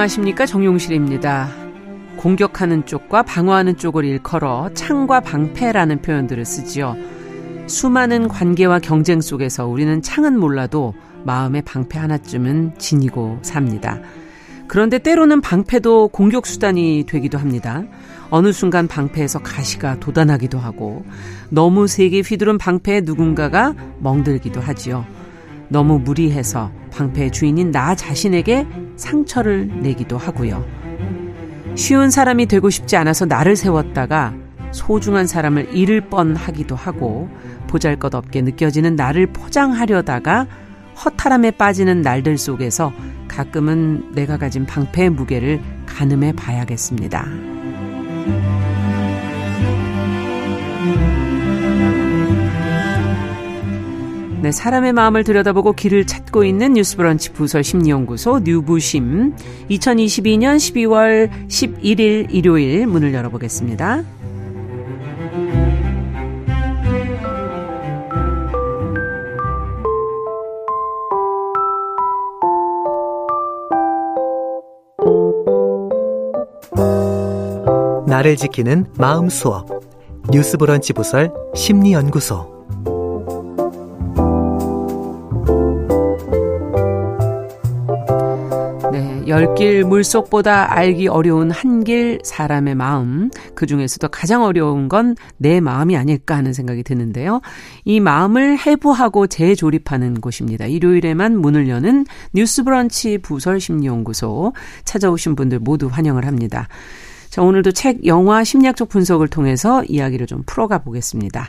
안녕하십니까 정용실입니다. 공격하는 쪽과 방어하는 쪽을 일컬어 창과 방패라는 표현들을 쓰지요. 수많은 관계와 경쟁 속에서 우리는 창은 몰라도 마음의 방패 하나쯤은 지니고 삽니다. 그런데 때로는 방패도 공격 수단이 되기도 합니다. 어느 순간 방패에서 가시가 돋아나기도 하고 너무 세게 휘두른 방패에 누군가가 멍들기도 하지요. 너무 무리해서 방패의 주인인 나 자신에게 상처를 내기도 하고요. 쉬운 사람이 되고 싶지 않아서 나를 세웠다가 소중한 사람을 잃을 뻔 하기도 하고 보잘 것 없게 느껴지는 나를 포장하려다가 허탈함에 빠지는 날들 속에서 가끔은 내가 가진 방패의 무게를 가늠해 봐야겠습니다. 네, 사람의 마음을 들여다보고 길을 찾고 있는 뉴스브런치 부설 심리연구소 뉴부심. 2022년 12월 11일 일요일 문을 열어보겠습니다. 나를 지키는 마음 수업. 뉴스브런치 부설 심리연구소 열길 물속보다 알기 어려운 한길 사람의 마음. 그 중에서도 가장 어려운 건 내 마음이 아닐까 하는 생각이 드는데요. 이 마음을 해부하고 재조립하는 곳입니다. 일요일에만 문을 여는 뉴스 브런치 부설 심리연구소 찾아오신 분들 모두 환영을 합니다. 자, 오늘도 책, 영화, 심리학적 분석을 통해서 이야기를 좀 풀어가 보겠습니다.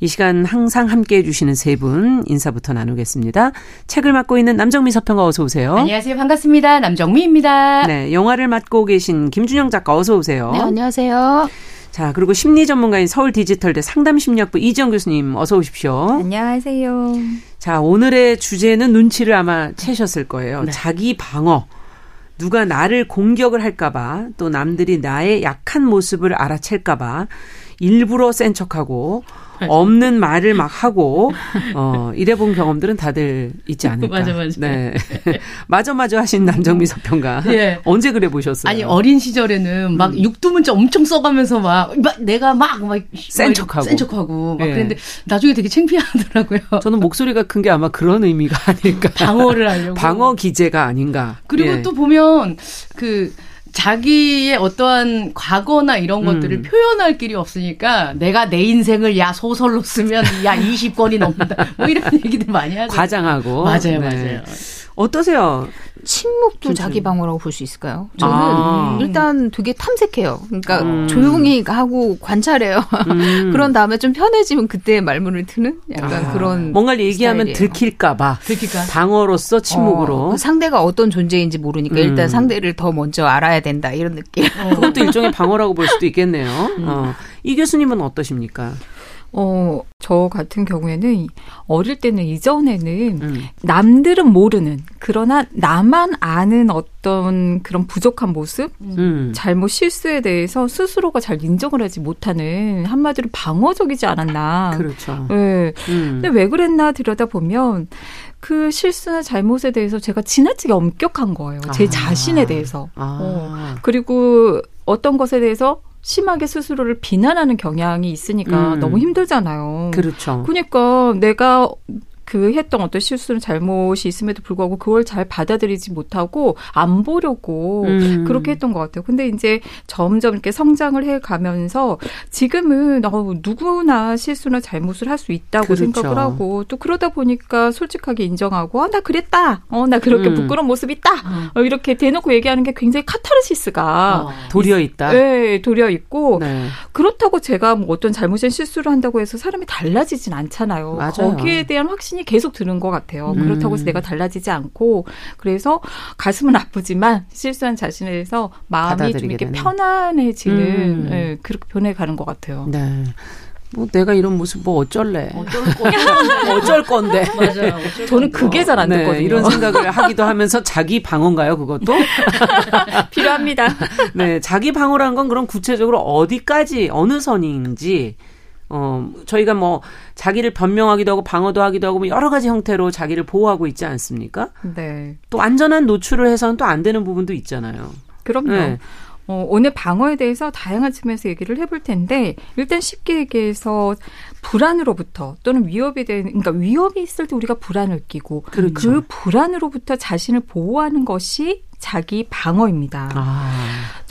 이 시간 항상 함께 해주시는 세 분 인사부터 나누겠습니다. 책을 맡고 있는 남정미 서평가 어서 오세요. 안녕하세요. 반갑습니다. 남정미입니다. 네, 영화를 맡고 계신 김준영 작가 어서 오세요. 네, 안녕하세요. 자, 그리고 심리 전문가인 서울 디지털대 상담 심리학부 이지영 교수님 어서 오십시오. 안녕하세요. 자, 오늘의 주제는 눈치를 아마 채셨을 거예요. 네. 자기 방어. 누가 나를 공격을 할까봐 또 남들이 나의 약한 모습을 알아챌까봐 일부러 센 척하고 없는 말을 막 하고 어 이래 본 경험들은 다들 있지 않을까. 맞아 맞아. 네. 맞아 맞아 하신 남정미 서평가. 예. 언제 그래 보셨어요? 아니 어린 시절에는 막 음. 육두문자 엄청 써가면서 막, 막 내가 막막센 척하고 센 척하고 막 예. 그런데 나중에 되게 창피하더라고요. 저는 목소리가 큰 게 아마 그런 의미가 아닐까. 방어를 하려고. 방어 기제가 아닌가. 그리고 예. 또 보면 그 자기의 어떠한 과거나 이런 것들을 음. 표현할 길이 없으니까 내가 내 인생을 야 소설로 쓰면 야 20권이 넘는다. 뭐 이런 얘기들 많이 하죠. 과장하고. 맞아요, 네. 맞아요. 어떠세요? 침묵도 자기 방어라고 볼 수 있을까요? 저는 아. 일단 되게 탐색해요. 그러니까 음. 조용히 하고 관찰해요. 음. 그런 다음에 좀 편해지면 그때 말문을 트는 약간 아. 그런 뭔가를 얘기하면 스타일이에요. 들킬까봐 들킬까 방어로서 침묵으로 어, 상대가 어떤 존재인지 모르니까 음. 일단 상대를 더 먼저 알아야 된다 이런 느낌. 어. 그것도 일종의 방어라고 볼 수도 있겠네요. 음. 어. 이 교수님은 어떠십니까? 어, 저 같은 경우에는 어릴 때는 이전에는 음. 남들은 모르는 그러나 나만 아는 어떤 그런 부족한 모습, 음. 잘못 실수에 대해서 스스로가 잘 인정을 하지 못하는 한마디로 방어적이지 않았나. 그렇죠. 네. 음. 근데 왜 그랬나 들여다 보면 그 실수나 잘못에 대해서 제가 지나치게 엄격한 거예요. 제 아. 자신에 대해서. 아. 어. 그리고 어떤 것에 대해서 심하게 스스로를 비난하는 경향이 있으니까 음. 너무 힘들잖아요. 그렇죠. 그러니까 내가 그 했던 어떤 실수는 잘못이 있음에도 불구하고 그걸 잘 받아들이지 못하고 안 보려고 음. 그렇게 했던 것 같아요. 근데 이제 점점 이렇게 성장을 해 가면서 지금은 어, 누구나 실수나 잘못을 할 수 있다고 그렇죠. 생각을 하고 또 그러다 보니까 솔직하게 인정하고 아, 나 그랬다. 어, 나 그렇게 음. 부끄러운 모습 있다. 음. 어, 이렇게 대놓고 얘기하는 게 굉장히 카타르시스가 어, 도리어 있다. 네, 도리어 있고 네. 그렇다고 제가 뭐 어떤 잘못된 실수를 한다고 해서 사람이 달라지진 않잖아요. 맞아요. 거기에 대한 확신이 확신이 계속 드는 것 같아요. 음. 그렇다고 해서 내가 달라지지 않고 그래서 가슴은 아프지만 실수한 자신에 대해서 마음이 좀 이렇게 되는. 편안해지는 음. 네, 그렇게 변해가는 것 같아요. 네. 뭐 내가 이런 모습 뭐 어쩔래? 어쩔 건데. 어쩔 건데. 맞아요. 어쩔 저는 그게 잘안 네, 됐거든요. 이런 생각을 하기도 하면서 자기 방어인가요, 그것도? 필요합니다. 네, 자기 방어라는 건 그럼 구체적으로 어디까지 어느 선인지 어, 저희가 뭐 자기를 변명하기도 하고 방어도 하기도 하고 뭐 여러 가지 형태로 자기를 보호하고 있지 않습니까? 네. 또 안전한 노출을 해서는 또 안 되는 부분도 있잖아요. 그럼요. 네. 어, 오늘 방어에 대해서 다양한 측면에서 얘기를 해볼 텐데 일단 쉽게 얘기해서 불안으로부터 또는 위협이 되는 그러니까 위협이 있을 때 우리가 불안을 끼고 그렇죠. 그 불안으로부터 자신을 보호하는 것이 자기 방어입니다. 아.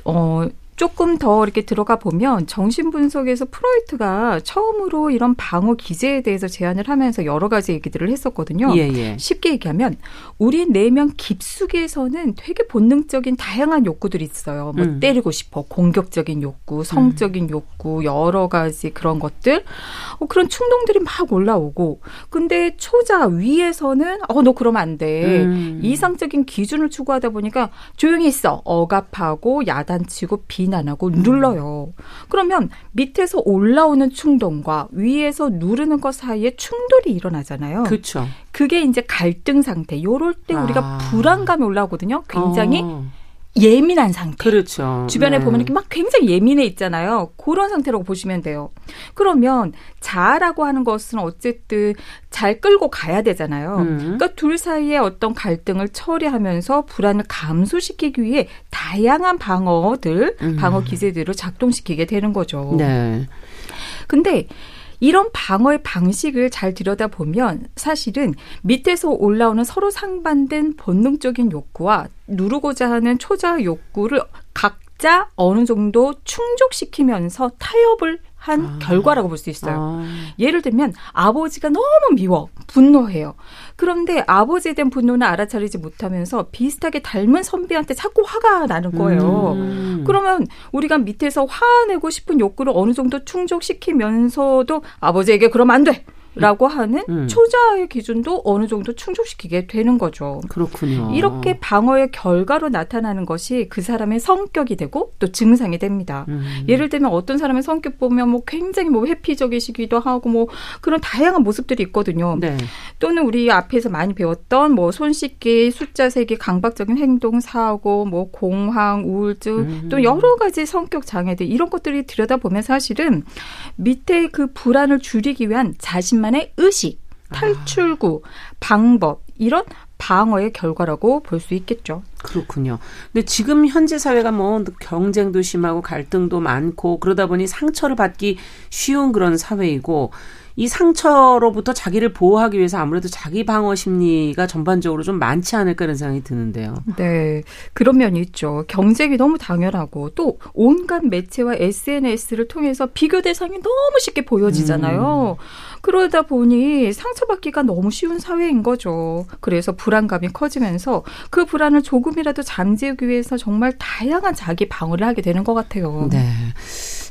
어, 조금 더 이렇게 들어가 보면 정신분석에서 프로이트가 처음으로 이런 방어 기제에 대해서 제안을 하면서 여러 가지 얘기들을 했었거든요. 예, 예. 쉽게 얘기하면 우리 내면 깊숙이에서는 되게 본능적인 다양한 욕구들이 있어요. 뭐 음. 때리고 싶어, 공격적인 욕구, 성적인 욕구, 여러 가지 그런 것들. 어, 그런 충동들이 막 올라오고. 근데 초자 위에서는 어 너 그러면 안 돼. 음. 이상적인 기준을 추구하다 보니까 조용히 있어. 억압하고 야단치고 비난하고 눌러요. 그러면 밑에서 올라오는 충동과 위에서 누르는 것 사이에 충돌이 일어나잖아요. 그렇죠. 그게 이제 갈등 상태. 요럴 때 우리가 아. 불안감이 올라오거든요. 굉장히 어, 예민한 상태. 그렇죠. 주변에 네. 보면 이렇게 막 굉장히 예민해 있잖아요. 그런 상태라고 보시면 돼요. 그러면 자아라고 하는 것은 어쨌든 잘 끌고 가야 되잖아요. 음. 그러니까 둘 사이에 어떤 갈등을 처리하면서 불안을 감소시키기 위해 다양한 방어들, 음. 방어 기제들을 작동시키게 되는 거죠. 네. 근데 이런 방어의 방식을 잘 들여다보면 사실은 밑에서 올라오는 서로 상반된 본능적인 욕구와 누르고자 하는 초자 욕구를 각자 어느 정도 충족시키면서 타협을 한 아. 결과라고 볼 수 있어요. 아. 예를 들면 아버지가 너무 미워 분노해요. 그런데 아버지에 대한 분노는 알아차리지 못하면서 비슷하게 닮은 선비한테 자꾸 화가 나는 거예요. 음. 그러면 우리가 밑에서 화내고 싶은 욕구를 어느 정도 충족시키면서도 아버지에게 그러면 안 돼. 라고 하는 음. 초자의 기준도 어느 정도 충족시키게 되는 거죠. 그렇군요. 이렇게 방어의 결과로 나타나는 것이 그 사람의 성격이 되고 또 증상이 됩니다. 음. 예를 들면 어떤 사람의 성격 보면 뭐 굉장히 뭐 회피적이시기도 하고 뭐 그런 다양한 모습들이 있거든요. 네. 또는 우리 앞에서 많이 배웠던 뭐 손 씻기, 숫자 세기, 강박적인 행동 사고, 뭐 공황, 우울증, 음. 또 여러 가지 성격 장애들 이런 것들이 들여다보면 사실은 밑에 그 불안을 줄이기 위한 자신 만의 의식, 탈출구, 방법 이런 방어의 결과라고 볼 수 있겠죠. 그렇군요. 근데 지금 현재 사회가 뭐 경쟁도 심하고 갈등도 많고 그러다 보니 상처를 받기 쉬운 그런 사회이고 이 상처로부터 자기를 보호하기 위해서 아무래도 자기 방어 심리가 전반적으로 좀 많지 않을까 이런 생각이 드는데요. 네, 그런 면이 있죠. 경쟁이 너무 당연하고 또 온갖 매체와 SNS를 통해서 비교 대상이 너무 쉽게 보여지잖아요. 그러다 보니 상처받기가 너무 쉬운 사회인 거죠. 그래서 불안감이 커지면서 그 불안을 조금이라도 잠재우기 위해서 정말 다양한 자기 방어를 하게 되는 것 같아요. 네.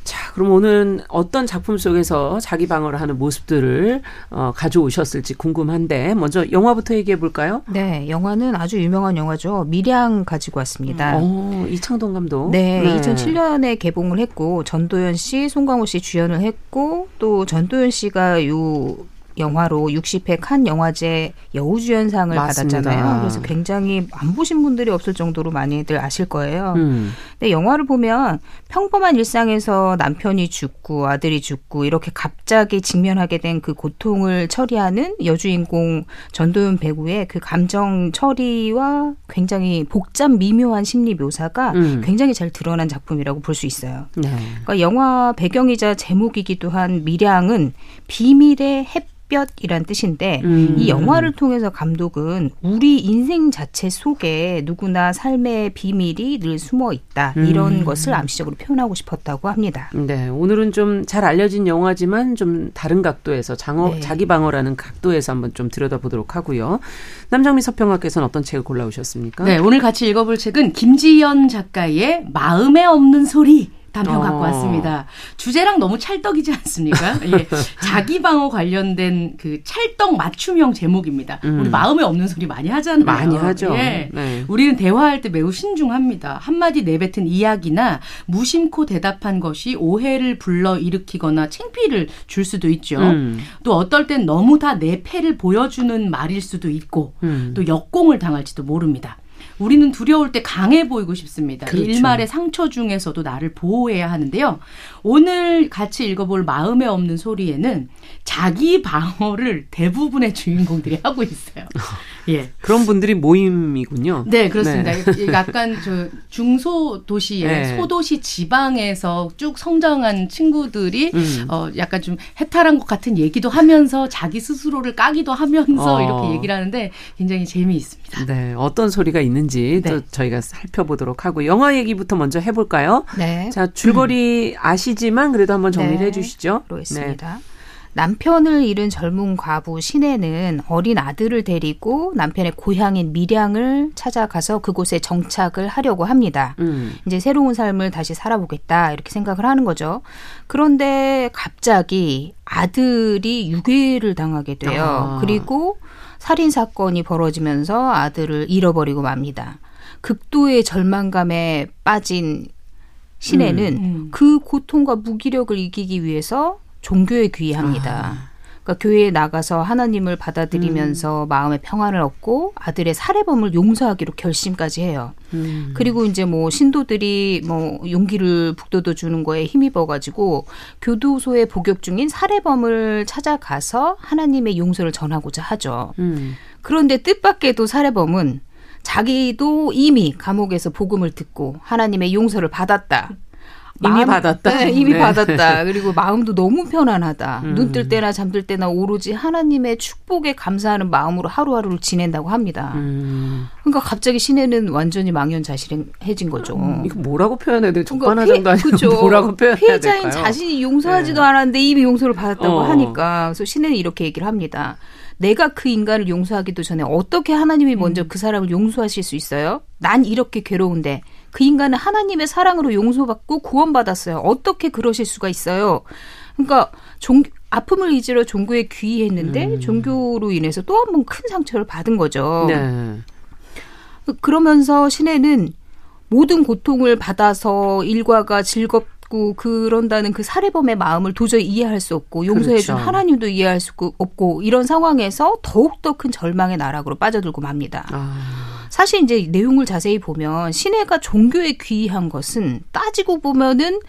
자, 그럼 오늘은 어떤 작품 속에서 자기 방어를 하는 모습들을 어, 가져오셨을지 궁금한데 먼저 영화부터 얘기해 볼까요? 네, 영화는 아주 유명한 영화죠. 미량 가지고 왔습니다. 어, 이창동 감독. 네, 2007년에 개봉을 했고 전도연 씨, 송강호 씨 주연을 했고 또 전도연 씨가 요 영화로 60회 칸 영화제 여우주연상을 맞습니다. 받았잖아요. 그래서 굉장히 안 보신 분들이 없을 정도로 많이들 아실 거예요. 음. 근데 영화를 보면 평범한 일상에서 남편이 죽고 아들이 죽고 이렇게 갑자기 직면하게 된 그 고통을 처리하는 여주인공 전도연 배우의 그 감정 처리와 굉장히 복잡 미묘한 심리 묘사가 음. 굉장히 잘 드러난 작품이라고 볼 수 있어요. 네. 그러니까 영화 배경이자 제목이기도 한 미량은 비밀의 햇 볕이란 뜻인데 음. 이 영화를 통해서 감독은 우리 인생 자체 속에 누구나 삶의 비밀이 늘 숨어 있다 이런 음. 것을 암시적으로 표현하고 싶었다고 합니다. 네, 오늘은 좀 잘 알려진 영화지만 좀 다른 각도에서 장어, 네. 자기 방어라는 각도에서 한번 좀 들여다보도록 하고요. 남정미 서평가께서는 어떤 책을 골라오셨습니까? 네, 오늘 같이 읽어볼 책은 김지연 작가의 마음에 없는 소리. 단편 어. 갖고 왔습니다. 주제랑 너무 찰떡이지 않습니까? 예. 자기 방어 관련된 그 찰떡 맞춤형 제목입니다. 음. 우리 마음에 없는 소리 많이 하잖아요. 많이 하죠. 예. 네. 우리는 대화할 때 매우 신중합니다. 한마디 내뱉은 이야기나 무심코 대답한 것이 오해를 불러 일으키거나 창피를 줄 수도 있죠. 음. 또 어떨 땐 너무 다 내 패를 보여주는 말일 수도 있고 음. 또 역공을 당할지도 모릅니다. 우리는 두려울 때 강해 보이고 싶습니다. 그렇죠. 일말의 상처 중에서도 나를 보호해야 하는데요. 오늘 같이 읽어볼 마음에 없는 소리에는 자기 방어를 대부분의 주인공들이 하고 있어요. 예. 그런 분들이 모임이군요. 네, 그렇습니다. 약간 저 중소 도시의 네. 소도시 지방에서 쭉 성장한 친구들이 음. 어 약간 좀 해탈한 것 같은 얘기도 하면서 자기 스스로를 까기도 하면서 어. 이렇게 얘기를 하는데 굉장히 재미있습니다. 네, 어떤 소리가 있는지 또 네. 저희가 살펴보도록 하고 영화 얘기부터 먼저 해볼까요? 네. 자, 줄거리 아시지만 그래도 한번 정리를 네. 해주시죠. 그렇습니다. 남편을 잃은 젊은 과부 신혜는 어린 아들을 데리고 남편의 고향인 밀양을 찾아가서 그곳에 정착을 하려고 합니다. 네. 음. 이제 새로운 삶을 다시 살아보겠다 이렇게 생각을 하는 거죠. 그런데 갑자기 아들이 유괴를 당하게 돼요. 아. 그리고 살인 사건이 벌어지면서 아들을 잃어버리고 맙니다. 극도의 절망감에 빠진 신혜는 음, 음. 그 고통과 무기력을 이기기 위해서 종교에 귀의합니다. 그러니까 교회에 나가서 하나님을 받아들이면서 마음의 평안을 얻고 아들의 살해범을 용서하기로 결심까지 해요. 음. 그리고 이제 뭐 신도들이 뭐 용기를 북돋워 주는 거에 힘입어 가지고 교도소에 복역 중인 살해범을 찾아가서 하나님의 용서를 전하고자 하죠. 음. 그런데 뜻밖에도 살해범은 자기도 이미 감옥에서 복음을 듣고 하나님의 용서를 받았다. 이미 받았다? 네, 이미 네. 받았다. 그리고 마음도 너무 편안하다. 음. 눈뜰 때나 잠들 때나 오로지 하나님의 축복에 감사하는 마음으로 하루하루를 지낸다고 합니다. 음. 그러니까 갑자기 신혜는 완전히 망연자실해진 거죠. 이거 뭐라고 표현해야 돼? 그러니까 적반하장도 아니고 그쵸. 뭐라고 표현해야 피해자인 될까요? 자신이 용서하지도 네. 않았는데 이미 용서를 받았다고 어. 하니까 그래서 신혜는 이렇게 얘기를 합니다. 내가 그 인간을 용서하기도 전에 어떻게 하나님이 먼저 그 사람을 용서하실 수 있어요? 난 이렇게 괴로운데 그 인간은 하나님의 사랑으로 용서받고 구원받았어요. 어떻게 그러실 수가 있어요? 그러니까 종, 아픔을 잊으러 종교에 귀의했는데 종교로 인해서 또 한 번 큰 상처를 받은 거죠. 네. 그러면서 신혜는 모든 고통을 받아서 일과가 즐겁고 그런다는 그 살해범의 마음을 도저히 이해할 수 없고 용서해준 그렇죠. 하나님도 이해할 수 없고 이런 상황에서 더욱더 큰 절망의 나락으로 빠져들고 맙니다. 아. 사실 이제 내용을 자세히 보면 신혜가 종교에 귀의한 것은 따지고 보면은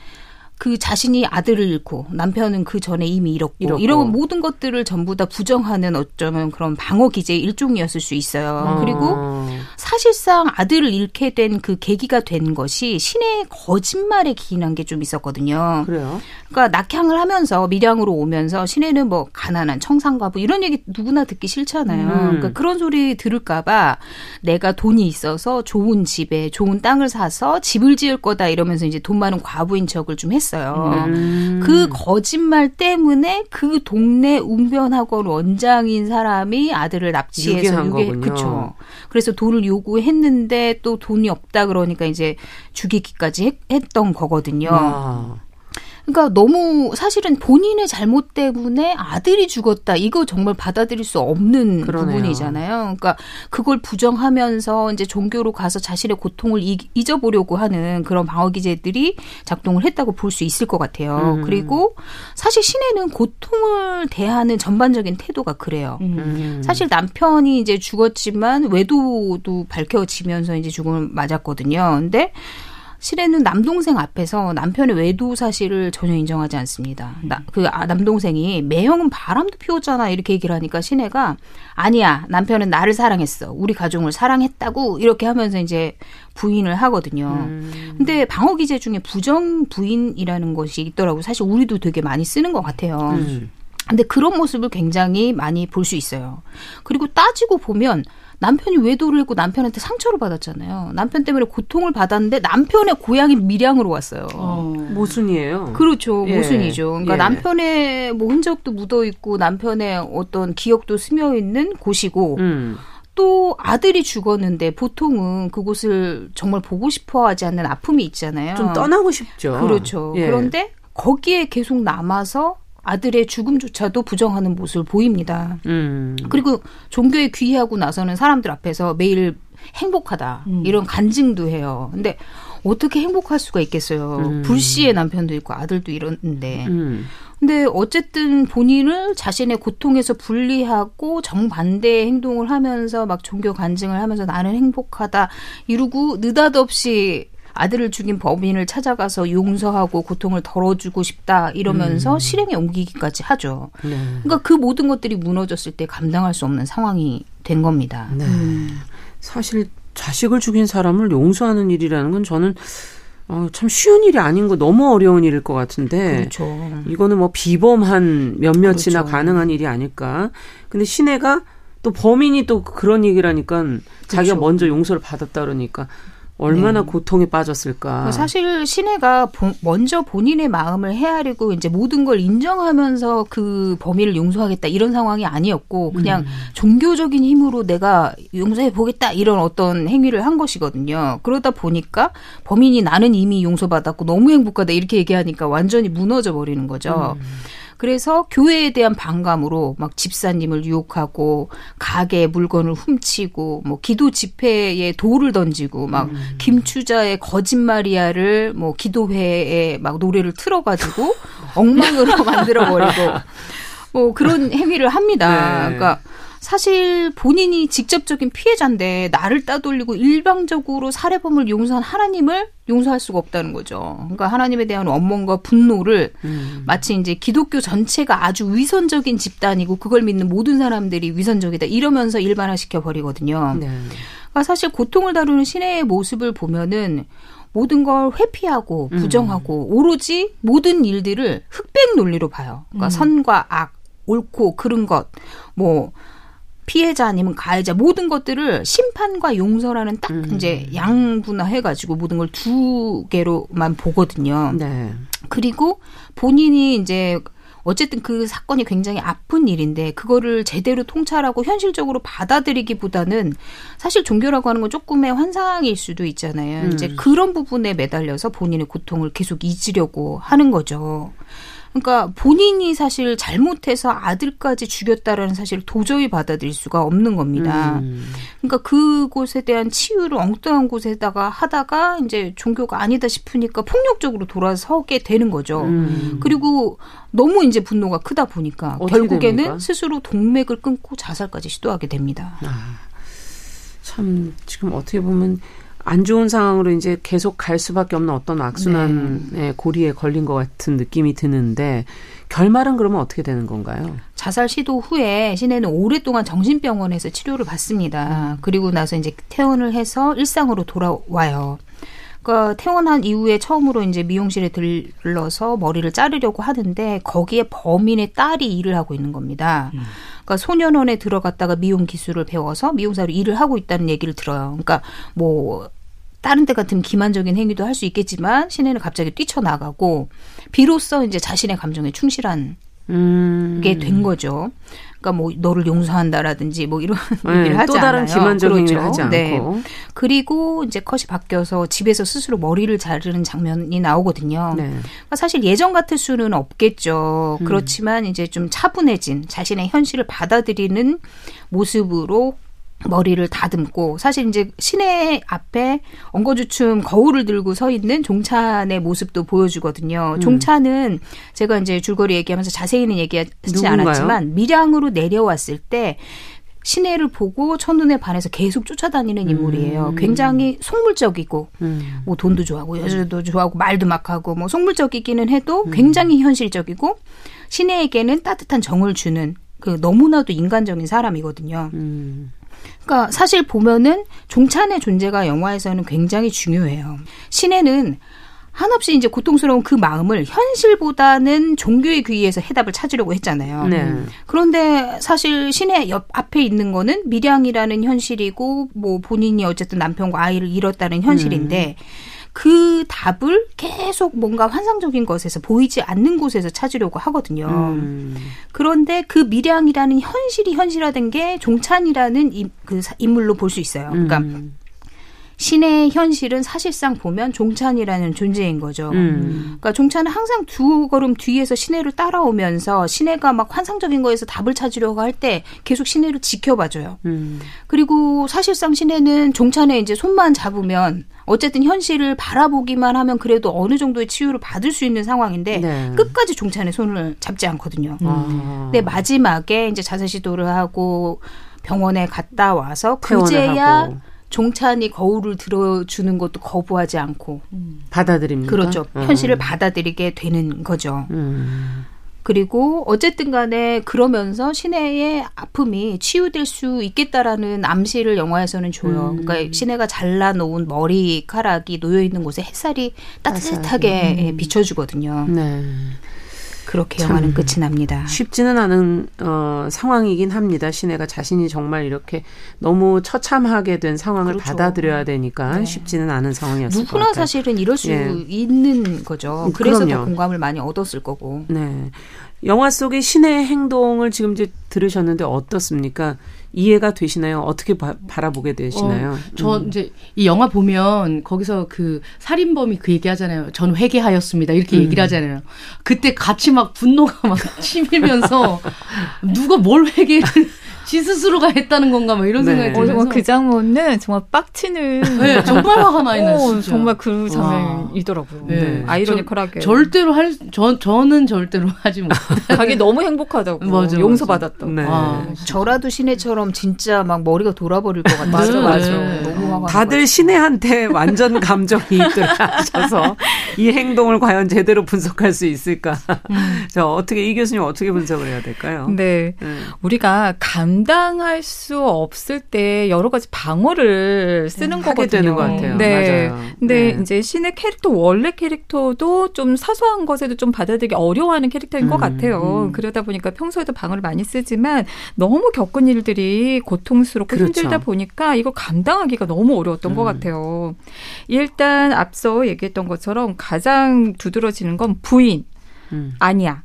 그 자신이 아들을 잃고 남편은 그 전에 이미 잃었고, 잃었고. 이런 모든 것들을 전부 다 부정하는 어쩌면 그런 방어 기제의 일종이었을 수 있어요. 그리고 어. 사실상 아들을 잃게 된 그 계기가 된 것이 신의 거짓말에 기인한 게 좀 있었거든요. 그래요? 그러니까 낙향을 하면서 밀양으로 오면서 신혜는 뭐 가난한 청산가부 이런 얘기 누구나 듣기 싫잖아요. 음. 그러니까 그런 소리 들을까봐 내가 돈이 있어서 좋은 집에 좋은 땅을 사서 집을 지을 거다 이러면서 이제 돈 많은 과부인 척을 좀 했어요. 음. 그 거짓말 때문에 그 동네 웅변학원 원장인 사람이 아들을 납치해서 유괴. 그쵸. 그래서 돈을 요구했는데 또 돈이 없다 그러니까 이제 죽이기까지 했, 했던 거거든요. 아. 그러니까 너무 사실은 본인의 잘못 때문에 아들이 죽었다. 이거 정말 받아들일 수 없는 그러네요. 부분이잖아요. 그러니까 그걸 부정하면서 이제 종교로 가서 자신의 고통을 이- 잊어보려고 하는 그런 방어 기제들이 작동을 했다고 볼 수 있을 것 같아요. 음. 그리고 사실 신혜는 고통을 대하는 전반적인 태도가 그래요. 음. 사실 남편이 이제 죽었지만 외도도 밝혀지면서 이제 죽음을 맞았거든요. 근데 실에는 남동생 앞에서 남편의 외도 사실을 전혀 인정하지 않습니다. 나, 그 아, 남동생이 매형은 바람도 피웠잖아 이렇게 얘기를 하니까 신혜가 아니야 남편은 나를 사랑했어 우리 가족을 사랑했다고 이렇게 하면서 이제 부인을 하거든요. 음. 근데 방어 기제 중에 부정 부인이라는 것이 있더라고. 사실 우리도 되게 많이 쓰는 것 같아요. 음. 근데 그런 모습을 굉장히 많이 볼 수 있어요. 그리고 따지고 보면 남편이 외도를 했고 남편한테 상처를 받았잖아요. 남편 때문에 고통을 받았는데 남편의 고향인 밀양으로 왔어요. 어. 모순이에요. 그렇죠. 예. 모순이죠. 그러니까 예. 남편의 뭐 흔적도 묻어 있고 남편의 어떤 기억도 스며 있는 곳이고 음. 또 아들이 죽었는데 보통은 그곳을 정말 보고 싶어 하지 않는 아픔이 있잖아요. 좀 떠나고 싶죠. 그렇죠. 예. 그런데 거기에 계속 남아서 아들의 죽음조차도 부정하는 모습을 보입니다. 음. 그리고 종교에 귀의하고 나서는 사람들 앞에서 매일 행복하다 음. 이런 간증도 해요. 근데 어떻게 행복할 수가 있겠어요. 음. 불씨의 남편도 있고 아들도 이러는데. 음. 근데 어쨌든 본인을 자신의 고통에서 분리하고 정반대의 행동을 하면서 막 종교 간증을 하면서 나는 행복하다 이러고 느닷없이 아들을 죽인 범인을 찾아가서 용서하고 고통을 덜어주고 싶다 이러면서 실행에 옮기기까지 하죠. 네. 그러니까 그 모든 것들이 무너졌을 때 감당할 수 없는 상황이 된 겁니다. 네. 사실 자식을 죽인 사람을 용서하는 일이라는 건 저는 어, 참 쉬운 일이 아닌 거 너무 어려운 일일 것 같은데 그렇죠. 이거는 뭐 비범한 몇몇이나 그렇죠. 가능한 일이 아닐까. 근데 시내가 또 범인이 또 그런 얘기를 하니까 자기가 그렇죠. 먼저 용서를 받았다 그러니까 얼마나 고통에 빠졌을까. 사실 신혜가 보- 먼저 본인의 마음을 헤아리고 이제 모든 걸 인정하면서 그 범인을 용서하겠다 이런 상황이 아니었고 그냥 종교적인 힘으로 내가 용서해 보겠다 이런 어떤 행위를 한 것이거든요. 그러다 보니까 범인이 나는 이미 용서받았고 너무 행복하다 이렇게 얘기하니까 완전히 무너져 버리는 거죠. 그래서 교회에 대한 반감으로 막 집사님을 유혹하고 가게 물건을 훔치고 뭐 기도 집회에 돌을 던지고 막 김추자의 거짓말이야를 뭐 기도회에 막 노래를 틀어가지고 엉망으로 만들어 버리고 뭐 그런 행위를 합니다. 네. 그러니까 사실 본인이 직접적인 피해자인데 나를 따돌리고 일방적으로 살해범을 용서한 하나님을 용서할 수가 없다는 거죠. 그러니까 하나님에 대한 원망과 분노를 음. 마치 이제 기독교 전체가 아주 위선적인 집단이고 그걸 믿는 모든 사람들이 위선적이다 이러면서 일반화시켜 버리거든요. 네. 그러니까 사실 고통을 다루는 신의 모습을 보면은 모든 걸 회피하고 부정하고 오로지 모든 일들을 흑백 논리로 봐요. 그러니까 선과 악, 옳고 그른 것, 뭐 피해자 아니면 가해자 모든 것들을 심판과 용서라는 딱 이제 양분화해가지고 모든 걸 두 개로만 보거든요. 네. 그리고 본인이 이제 어쨌든 그 사건이 굉장히 아픈 일인데 그거를 제대로 통찰하고 현실적으로 받아들이기보다는 사실 종교라고 하는 건 조금의 환상일 수도 있잖아요. 음. 이제 그런 부분에 매달려서 본인의 고통을 계속 잊으려고 하는 거죠. 그러니까 본인이 사실 잘못해서 아들까지 죽였다라는 사실을 도저히 받아들일 수가 없는 겁니다. 음. 그러니까 그곳에 대한 치유를 엉뚱한 곳에다가 하다가 이제 종교가 아니다 싶으니까 폭력적으로 돌아서게 되는 거죠. 음. 그리고 너무 이제 분노가 크다 보니까 결국에는 됩니까? 스스로 동맥을 끊고 자살까지 시도하게 됩니다. 참 지금 어떻게 보면 안 좋은 상황으로 이제 계속 갈 수밖에 없는 어떤 악순환의 고리에 걸린 것 같은 느낌이 드는데 결말은 그러면 어떻게 되는 건가요? 자살 시도 후에 신혜는 오랫동안 정신병원에서 치료를 받습니다. 그리고 나서 이제 퇴원을 해서 일상으로 돌아와요. 그러니까 퇴원한 이후에 처음으로 이제 미용실에 들러서 머리를 자르려고 하는데 거기에 범인의 딸이 일을 하고 있는 겁니다. 그러니까 소년원에 들어갔다가 미용 기술을 배워서 미용사로 일을 하고 있다는 얘기를 들어요. 그러니까 뭐 다른 때 같은 기만적인 행위도 할 수 있겠지만 신혜는 갑자기 뛰쳐나가고 비로소 이제 자신의 감정에 충실한 음. 게된 거죠. 그러니까 뭐 너를 용서한다라든지 뭐 이런 네, 얘기를 하지 또 다른 않아요. 기만적인 그렇죠. 하지 않고. 네. 그리고 이제 컷이 바뀌어서 집에서 스스로 머리를 자르는 장면이 나오거든요. 네. 그러니까 사실 예전 같을 수는 없겠죠. 음. 그렇지만 이제 좀 차분해진 자신의 현실을 받아들이는 모습으로 머리를 다듬고 사실 이제 시내 앞에 엉거주춤 거울을 들고 서 있는 종찬의 모습도 보여주거든요. 음. 종찬은 제가 이제 줄거리 얘기하면서 자세히는 얘기하지 누군가요? 않았지만 밀양으로 내려왔을 때 시내를 보고 첫눈에 반해서 계속 쫓아다니는 인물이에요. 굉장히 속물적이고 음. 뭐 돈도 좋아하고 여자도 좋아하고 말도 막 하고 뭐 속물적이기는 해도 굉장히 현실적이고 시내에게는 따뜻한 정을 주는 그 너무나도 인간적인 사람이거든요. 음. 그러니까 사실 보면은 종찬의 존재가 영화에서는 굉장히 중요해요. 신혜는 한없이 이제 고통스러운 그 마음을 현실보다는 종교의 귀에서 해답을 찾으려고 했잖아요. 네. 그런데 사실 신의 옆 앞에 있는 거는 밀양이라는 현실이고 뭐 본인이 어쨌든 남편과 아이를 잃었다는 현실인데 그 답을 계속 뭔가 환상적인 것에서 보이지 않는 곳에서 찾으려고 하거든요. 음. 그런데 그 밀양이라는 현실이 현실화된 게 종찬이라는 인, 그 사- 인물로 볼 수 있어요. 그러니까 음. 신의 현실은 사실상 보면 종찬이라는 존재인 거죠. 음. 그러니까 종찬은 항상 두 걸음 뒤에서 신혜를 따라오면서 신혜가 막 환상적인 거에서 답을 찾으려고 할 때 계속 신혜를 지켜봐줘요. 음. 그리고 사실상 신혜는 종찬의 이제 손만 잡으면 어쨌든 현실을 바라보기만 하면 그래도 어느 정도의 치유를 받을 수 있는 상황인데 네. 끝까지 종찬의 손을 잡지 않거든요. 아. 근데 마지막에 이제 자살 시도를 하고 병원에 갔다 와서 그제야 하고 종찬이 거울을 들어주는 것도 거부하지 않고 받아들입니까? 그렇죠. 어. 현실을 받아들이게 되는 거죠. 음. 그리고 어쨌든 간에 그러면서 신혜의 아픔이 치유될 수 있겠다라는 암시를 영화에서는 줘요. 음. 그러니까 신혜가 잘라놓은 머리카락이 놓여 있는 곳에 햇살이 따뜻하게 예, 비춰주거든요. 네. 그렇게 참. 영화는 끝이 납니다. 쉽지는 않은 어, 상황이긴 합니다. 시내가 자신이 정말 이렇게 너무 처참하게 된 상황을 그렇죠. 받아들여야 되니까 네. 쉽지는 않은 상황이었을 것 누구나 같아요. 사실은 이럴 수 예. 있는 거죠. 그래서 그럼요. 더 공감을 많이 얻었을 거고. 네. 영화 속의 신의 행동을 지금 이제 들으셨는데 어떻습니까? 이해가 되시나요? 어떻게 바, 바라보게 되시나요? 저 음. 이제 이 영화 보면 거기서 그 살인범이 그 얘기하잖아요. 전 회개하였습니다. 이렇게 음. 얘기를 하잖아요. 그때 같이 막 분노가 막 치밀면서 누가 뭘 회개를 지 스스로가 했다는 건가 막 이런 네. 생각이 어, 들면서 정말 그 장면은 정말 빡치는. 네, 정말 화가 많이 나요. 어, 진짜. 정말 그 와. 장면이더라고요. 네. 아이러니컬하게. 절대로 할, 저, 저는 절대로 하지 못. 자기 너무 행복하다고. 맞아, 용서받았다고. 네. 아, 저라도 신혜처럼 진짜 막 머리가 돌아버릴 것 같아요. 맞아, 맞아. 너무 화가 다들. 신혜한테 완전 감정이 입들어가셔서 이 행동을 과연 제대로 분석할 수 있을까? 자, 어떻게 이 교수님 어떻게 분석을 해야 될까요? 네. 네. 우리가 감 당할 수 없을 때 여러 가지 방어를 쓰는 하게 거거든요. 되는 것 같아요. 네. 맞아요. 근데 네. 이제 신의 캐릭터 원래 캐릭터도 좀 사소한 것에도 좀 받아들이기 어려워하는 캐릭터인 것 음, 같아요. 음. 그러다 보니까 평소에도 방어를 많이 쓰지만 너무 겪은 일들이 고통스럽고 그렇죠. 힘들다 보니까 이거 감당하기가 너무 어려웠던 것 음. 같아요. 일단 앞서 얘기했던 것처럼 가장 두드러지는 건 부인. 음. 아니야.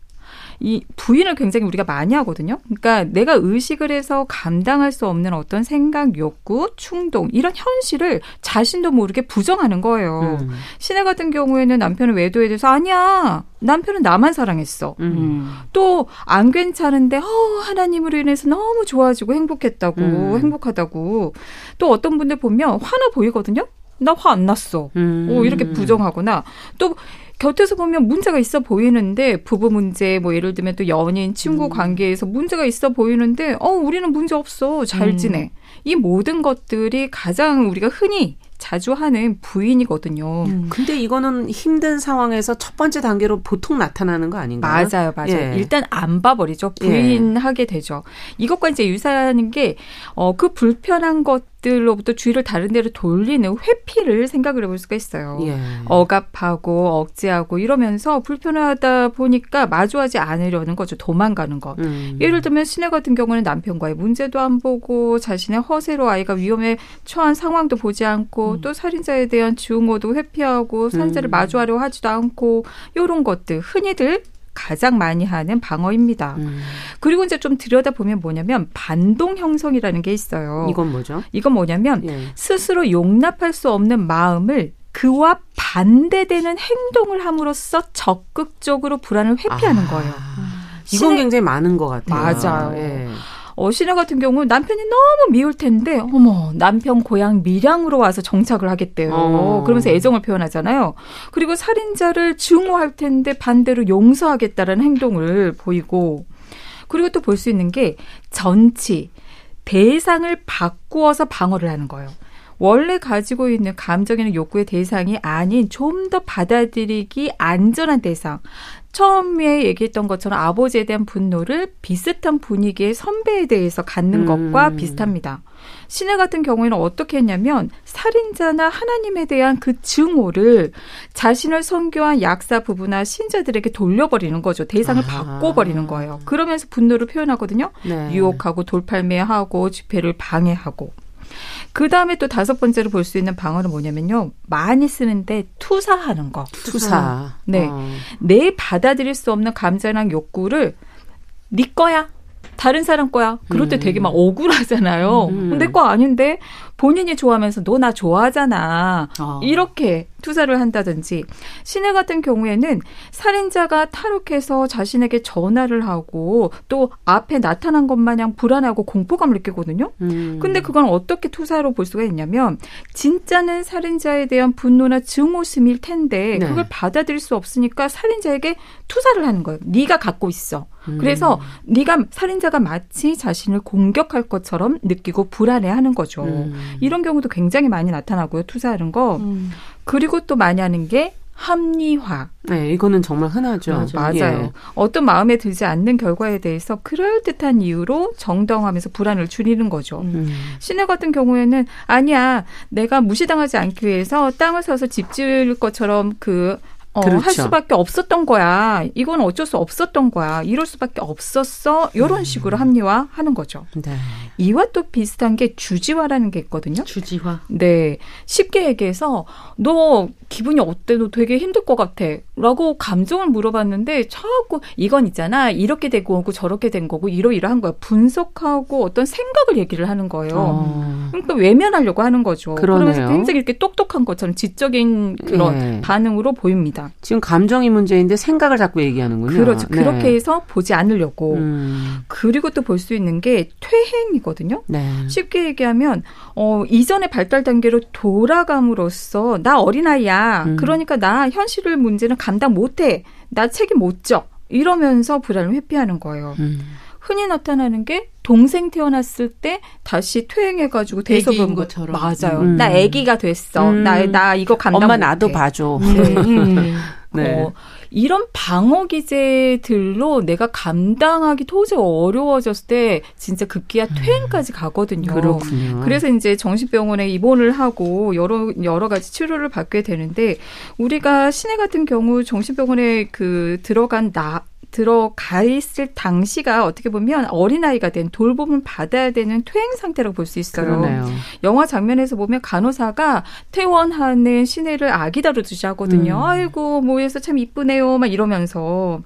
이 부인을 굉장히 우리가 많이 하거든요. 그러니까 내가 의식을 해서 감당할 수 없는 어떤 생각, 욕구, 충동 이런 현실을 자신도 모르게 부정하는 거예요. 음. 신혜 같은 경우에는 남편의 외도에 대해서 아니야. 남편은 나만 사랑했어. 음. 또안 괜찮은데 어 하나님으로 인해서 너무 좋아지고 행복했다고 음. 행복하다고 또 어떤 분들 보면 화나 보이거든요. 나 화 안 났어. 음. 어, 이렇게 부정하거나 또 곁에서 보면 문제가 있어 보이는데 부부 문제 뭐 예를 들면 또 연인 친구 관계에서 문제가 있어 보이는데 어 우리는 문제 없어 잘 음. 지내 이 모든 것들이 가장 우리가 흔히 자주 하는 부인이거든요. 근데 이거는 힘든 상황에서 첫 번째 단계로 보통 나타나는 거 아닌가요? 맞아요, 맞아요. 예. 일단 안 봐버리죠. 부인하게 되죠. 이것과 이제 유사한 게, 어, 그 불편한 것 들로부터 주의를 다른 데로 돌리는 회피를 생각을 해볼 수가 있어요. 예. 억압하고 억제하고 이러면서 불편하다 보니까 마주하지 않으려는 거죠. 도망가는 거. 음. 예를 들면 신혜 같은 경우는 남편과의 문제도 안 보고 자신의 허세로 아이가 위험에 처한 상황도 보지 않고 또 살인자에 대한 증오도 회피하고 산자를 음. 마주하려 하지도 않고 요런 것들 흔히들 가장 많이 하는 방어입니다. 음. 그리고 이제 좀 들여다 보면 뭐냐면 반동 형성이라는 게 있어요. 이건 뭐죠? 이건 뭐냐면 예. 스스로 용납할 수 없는 마음을 그와 반대되는 행동을 함으로써 적극적으로 불안을 회피하는 아. 거예요. 이건 신의- 굉장히 많은 것 같아요. 맞아요. 예. 어, 신혜 같은 경우 남편이 너무 미울 텐데, 어머, 남편 고향 밀양으로 와서 정착을 하겠대요. 어. 그러면서 애정을 표현하잖아요. 그리고 살인자를 증오할 텐데 반대로 용서하겠다라는 행동을 보이고, 그리고 또 볼 수 있는 게 전치, 대상을 바꾸어서 방어를 하는 거예요. 원래 가지고 있는 감정이나 욕구의 대상이 아닌 좀 더 받아들이기 안전한 대상. 처음에 얘기했던 것처럼 아버지에 대한 분노를 비슷한 분위기의 선배에 대해서 갖는 음. 것과 비슷합니다. 신혜 같은 경우에는 어떻게 했냐면 살인자나 하나님에 대한 그 증오를 자신을 선교한 약사 부부나 신자들에게 돌려버리는 거죠. 대상을 아. 바꿔버리는 거예요. 그러면서 분노를 표현하거든요. 네. 유혹하고 돌팔매하고 집회를 방해하고. 그 다음에 또 다섯 번째로 볼 수 있는 방어는 뭐냐면요. 많이 쓰는데 투사하는 거. 투사. 네. 어. 내 받아들일 수 없는 감정이나 욕구를 네 거야. 다른 사람 거야. 그럴 때 음. 되게 막 억울하잖아요. 음. 내 거 아닌데 본인이 좋아하면서 너 나 좋아하잖아. 어. 이렇게 투사를 한다든지 시내 같은 경우에는 살인자가 탈옥해서 자신에게 전화를 하고 또 앞에 나타난 것 마냥 불안하고 공포감을 느끼거든요. 음. 근데 그건 어떻게 투사로 볼 수가 있냐면 진짜는 살인자에 대한 분노나 증오심일 텐데 네. 그걸 받아들일 수 없으니까 살인자에게 투사를 하는 거예요. 네가 갖고 있어. 음. 그래서 네가 살인자가 마치 자신을 공격할 것처럼 느끼고 불안해하는 거죠. 음. 이런 경우도 굉장히 많이 나타나고요. 투사하는 거. 음. 그리고 또 많이 하는 게 합리화. 네, 이거는 정말 흔하죠. 맞아요. 예. 어떤 마음에 들지 않는 결과에 대해서 그럴듯한 이유로 정당하면서 불안을 줄이는 거죠. 음. 시내 같은 경우에는 아니야, 내가 무시당하지 않기 위해서 땅을 사서 집 지을 것처럼 그 어, 그렇죠. 할 수밖에 없었던 거야. 이건 어쩔 수 없었던 거야. 이럴 수밖에 없었어. 이런 음. 식으로 합리화하는 거죠. 네. 이와 또 비슷한 게 주지화라는 게 있거든요. 주지화. 네. 쉽게 얘기해서 너 기분이 어때? 너 되게 힘들 것 같아. 라고 감정을 물어봤는데 자꾸 이건 있잖아. 이렇게 되고 오고 저렇게 된 거고 이러이러한 거야. 분석하고 어떤 생각을 얘기를 하는 거예요. 어. 그러니까 외면하려고 하는 거죠. 그러네요. 그러면서 굉장히 이렇게 똑똑한 것처럼 지적인 그런 네. 반응으로 보입니다. 지금 감정이 문제인데 생각을 자꾸 얘기하는군요. 그렇죠. 네. 그렇게 해서 보지 않으려고. 음. 그리고 또 볼 수 있는 게 퇴행이거든요. 네. 쉽게 얘기하면 어 이전의 발달 단계로 돌아감으로써 나 어린 아이야. 음. 그러니까 나 현실을 문제는 감당 못 해. 나 책임 못 져. 이러면서 불안을 회피하는 거예요. 음. 흔히 나타나는 게 동생 태어났을 때 다시 퇴행해가지고 대소변 것처럼 맞아요. 음. 나 아기가 됐어. 음. 나, 나 이거 감당 엄마 나도 봐줘. 네. 음. 네. 어, 이런 방어 기제들로 내가 감당하기 도저히 어려워졌을 때 진짜 급기야 음. 퇴행까지 가거든요. 그렇군요. 그래서 이제 정신병원에 입원을 하고 여러 여러 가지 치료를 받게 되는데 우리가 시내 같은 경우 정신병원에 그 들어간 나 들어가 있을 당시가 어떻게 보면 어린아이가 된 돌봄을 받아야 되는 퇴행 상태라고 볼 수 있어요. 그러네요. 영화 장면에서 보면 간호사가 퇴원하는 시내를 아기 다루듯이 하거든요. 음. 아이고, 뭐 해서 참 이쁘네요. 막 이러면서.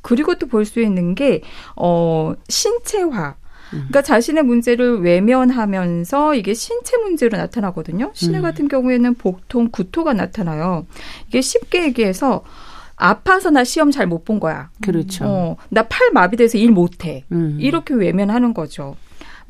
그리고 또 볼 수 있는 게, 어, 신체화. 그러니까 자신의 문제를 외면하면서 이게 신체 문제로 나타나거든요. 신뢰 음. 같은 경우에는 복통, 구토가 나타나요. 이게 쉽게 얘기해서 아파서 나 시험 잘 못 본 거야. 그렇죠. 어, 나 팔 마비돼서 일 못해. 음. 이렇게 외면하는 거죠.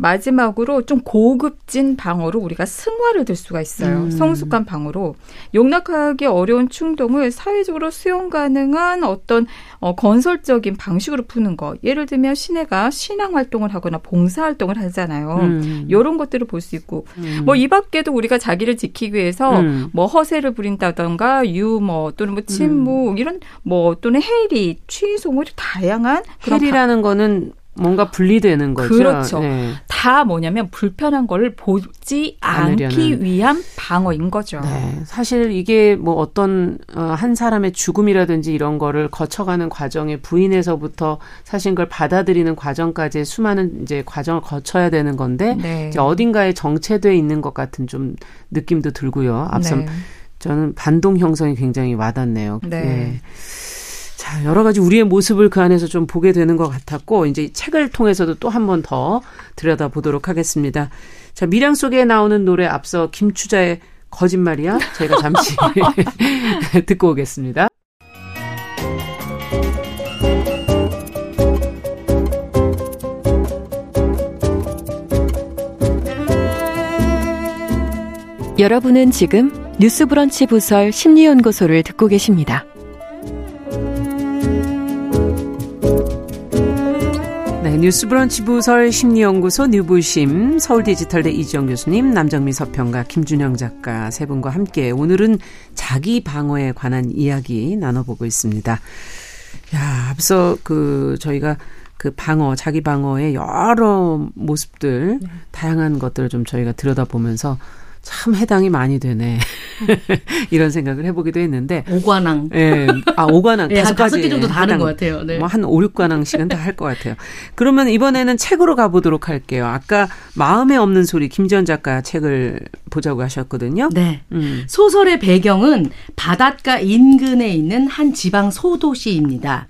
마지막으로 좀 고급진 방어로 우리가 승화를 들 수가 있어요. 음. 성숙한 방어로 용납하기 어려운 충동을 사회적으로 수용 가능한 어떤 어, 건설적인 방식으로 푸는 거. 예를 들면 시내가 신앙 활동을 하거나 봉사 활동을 하잖아요. 음. 이런 것들을 볼 수 있고 음. 뭐이 밖에도 우리가 자기를 지키기 위해서 음. 뭐 허세를 부린다던가 유머 또는 뭐 침묵 음. 이런 뭐 또는 해리, 취소 뭐 다양한 해리라는 거는 뭔가 분리되는 거죠. 그렇죠. 네. 다 뭐냐면 불편한 거를 보지 않기 않으려는. 위한 방어인 거죠. 네. 사실 이게 뭐 어떤 어, 한 사람의 죽음이라든지 이런 거를 거쳐가는 과정에 부인에서부터 사실 그걸 받아들이는 과정까지 수많은 이제 과정을 거쳐야 되는 건데 네. 이제 어딘가에 정체돼 있는 것 같은 좀 느낌도 들고요. 앞서 네. 저는 반동 형성이 굉장히 와닿네요. 네. 여러 가지 우리의 모습을 그 안에서 좀 보게 되는 것 같았고, 이제 책을 통해서도 또 한 번 더 들여다 보도록 하겠습니다. 자, 미량 속에 나오는 노래 앞서 김추자의 거짓말이야? 저희가 잠시 듣고 오겠습니다. 여러분은 지금 뉴스브런치 부설 심리연구소를 듣고 계십니다. 뉴스 브런치 부설 심리연구소 뉴부심 서울디지털대 이지영 교수님 남정미 서평가 김준영 작가 세 분과 함께 오늘은 자기 방어에 관한 이야기 나눠보고 있습니다. 야 앞서 그 저희가 그 방어 자기 방어의 여러 모습들 네. 다양한 것들을 좀 저희가 들여다보면서 참 해당이 많이 되네. 이런 생각을 해보기도 했는데. 오관왕. 예. 아, 오관왕. 네, 다섯 개 정도 다른 것 같아요. 네. 뭐한 5, 6관왕씩은 다 할 것 같아요. 그러면 이번에는 책으로 가보도록 할게요. 아까 마음에 없는 소리 김지연 작가 책을 보자고 하셨거든요. 네. 음. 소설의 배경은 바닷가 인근에 있는 한 지방 소도시입니다.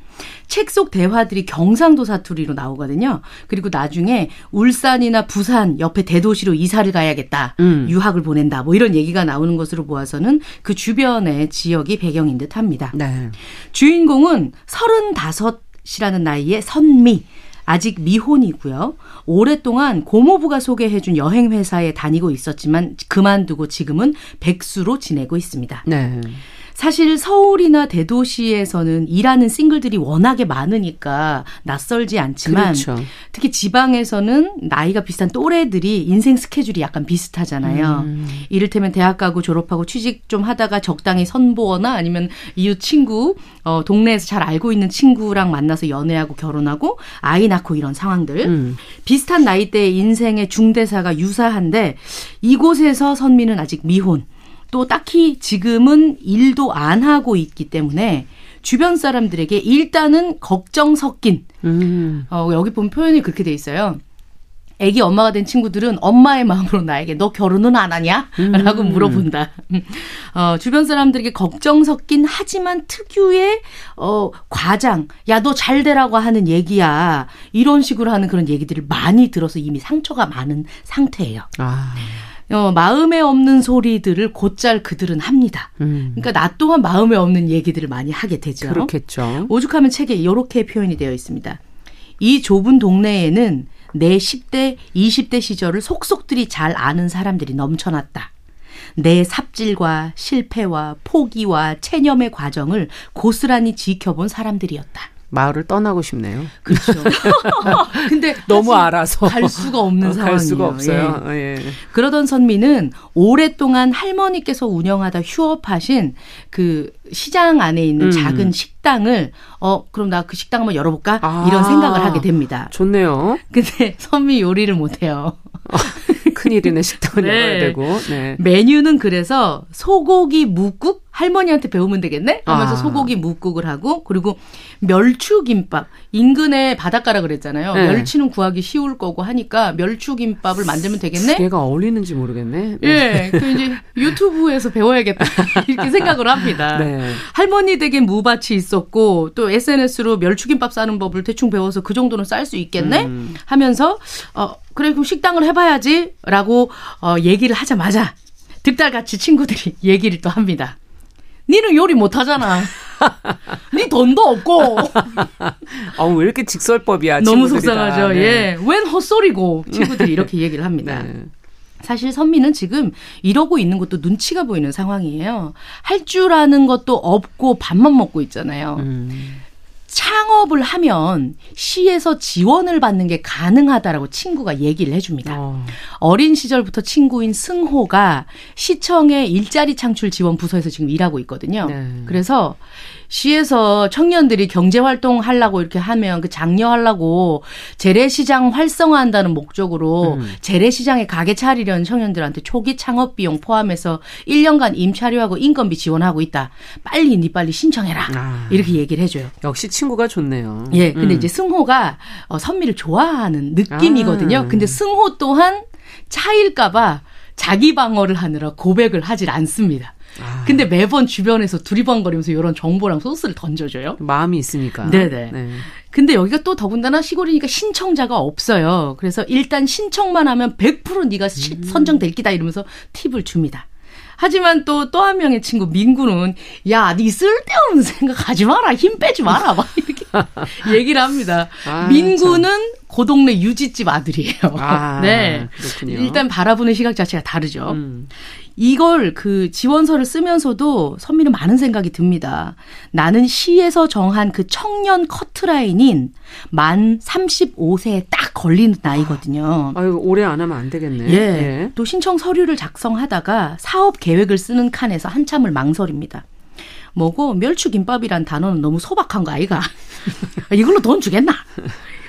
책 속 대화들이 경상도 사투리로 나오거든요. 그리고 나중에 울산이나 부산 옆에 대도시로 이사를 가야겠다. 음. 유학을 보낸다. 뭐 이런 얘기가 나오는 것으로 보아서는 그 주변의 지역이 배경인 듯 합니다. 네. 주인공은 35이라는 나이의 선미. 아직 미혼이고요. 오랫동안 고모부가 소개해준 여행 회사에 다니고 있었지만 그만두고 지금은 백수로 지내고 있습니다. 네. 사실 서울이나 대도시에서는 일하는 싱글들이 워낙에 많으니까 낯설지 않지만 그렇죠. 특히 지방에서는 나이가 비슷한 또래들이 인생 스케줄이 약간 비슷하잖아요. 음. 이를테면 대학 가고 졸업하고 취직 좀 하다가 적당히 선보거나 아니면 이웃 친구, 어, 동네에서 잘 알고 있는 친구랑 만나서 연애하고 결혼하고 아이 낳고 이런 상황들. 음. 비슷한 나이대의 인생의 중대사가 유사한데 이곳에서 선미는 아직 미혼. 또 딱히 지금은 일도 안 하고 있기 때문에 주변 사람들에게 일단은 걱정 섞인 음. 어, 여기 보면 표현이 그렇게 돼 있어요. 애기 엄마가 된 친구들은 엄마의 마음으로 나에게 너 결혼은 안 하냐? 라고 물어본다. 어, 주변 사람들에게 걱정 섞인 하지만 특유의 어, 과장, 야, 너 잘 되라고 하는 얘기야. 이런 식으로 하는 그런 얘기들을 많이 들어서 이미 상처가 많은 상태예요. 아. 어, 마음에 없는 소리들을 곧잘 그들은 합니다. 음. 그러니까 나 또한 마음에 없는 얘기들을 많이 하게 되죠. 그렇겠죠. 오죽하면 책에 이렇게 표현이 되어 있습니다. 이 좁은 동네에는 내 10대, 20대 시절을 속속들이 잘 아는 사람들이 넘쳐났다. 내 삽질과 실패와 포기와 체념의 과정을 고스란히 지켜본 사람들이었다. 마을을 떠나고 싶네요. 그렇죠. 근데 너무 알아서 갈 수가 없는 어, 상황이에요. 갈 수가 없어요. 예. 예. 그러던 선미는 오랫동안 할머니께서 운영하다 휴업하신 그 시장 안에 있는 음. 작은 식당을 어 그럼 나 그 식당 한번 열어볼까 아. 이런 생각을 하게 됩니다. 좋네요. 근데 선미 요리를 못해요. 큰일이네 식당을 네. 열어야 되고. 네. 메뉴는 그래서 소고기 묵국 할머니한테 배우면 되겠네 하면서 아. 소고기 묵국을 하고 그리고 멸추김밥 인근에 바닷가라 그랬잖아요. 네. 멸치는 구하기 쉬울 거고 하니까 멸추김밥을 만들면 되겠네. 두 개가 어울리는지 모르겠네. 네. 예, 그 이제 유튜브에서 배워야겠다 이렇게 생각을 합니다. 네. 할머니 댁에 무밭이 있었고 또 SNS로 멸추김밥 싸는 법을 대충 배워서 그 정도는 쌀 수 있겠네 음. 하면서 어 그래 그럼 식당을 해봐야지라고 어 얘기를 하자마자 득달같이 친구들이 얘기를 또 합니다. 니는 요리 못하잖아. 니 돈도 없고 아, 왜 이렇게 직설법이야? 너무 속상하죠. 다. 네. 예, 웬 헛소리고 친구들이 이렇게 얘기를 합니다. 네. 사실 선미는 지금 이러고 있는 것도 눈치가 보이는 상황이에요. 할 줄 아는 것도 없고 밥만 먹고 있잖아요. 음. 창업을 하면 시에서 지원을 받는 게 가능하다라고 친구가 얘기를 해줍니다. 어. 어린 시절부터 친구인 승호가 시청의 일자리 창출 지원 부서에서 지금 일하고 있거든요. 네. 그래서 시에서 청년들이 경제 활동 하려고 이렇게 하면 그 장려 하려고 재래시장 활성화한다는 목적으로 음. 재래시장에 가게 차리려는 청년들한테 초기 창업 비용 포함해서 1년간 임차료하고 인건비 지원하고 있다. 빨리 니 빨리 신청해라. 아. 이렇게 얘기를 해줘요. 역시 친구가 좋네요. 예, 근데 음. 이제 승호가 어, 선미를 좋아하는 느낌이거든요. 아. 근데 승호 또한 차일까봐 자기 방어를 하느라 고백을 하질 않습니다. 아. 근데 매번 주변에서 두리번거리면서 이런 정보랑 소스를 던져줘요. 마음이 있으니까. 네네. 네. 근데 여기가 또 더군다나 시골이니까 신청자가 없어요. 그래서 일단 신청만 하면 100% 네가 시- 음. 선정될 기다 이러면서 팁을 줍니다. 하지만 또 또 한 명의 친구 민구는 야, 네 쓸데없는 생각 하지 마라. 힘 빼지 마라. 막 이렇게 얘기를 합니다. 아, 민구는 그 동네 유지집 아들이에요. 아, 네. 그렇군요. 일단 바라보는 시각 자체가 다르죠. 음. 이걸 그 지원서를 쓰면서도 선미는 많은 생각이 듭니다. 나는 시에서 정한 그 청년 커트라인인 만 35세에 딱 걸리는 나이거든요. 아유, 오래 안 하면 안 되겠네. 예. 또 신청 서류를 작성하다가 사업 계획을 쓰는 칸에서 한참을 망설입니다. 뭐고 멸추김밥이란 단어는 너무 소박한 거 아이가? 이걸로 돈 주겠나?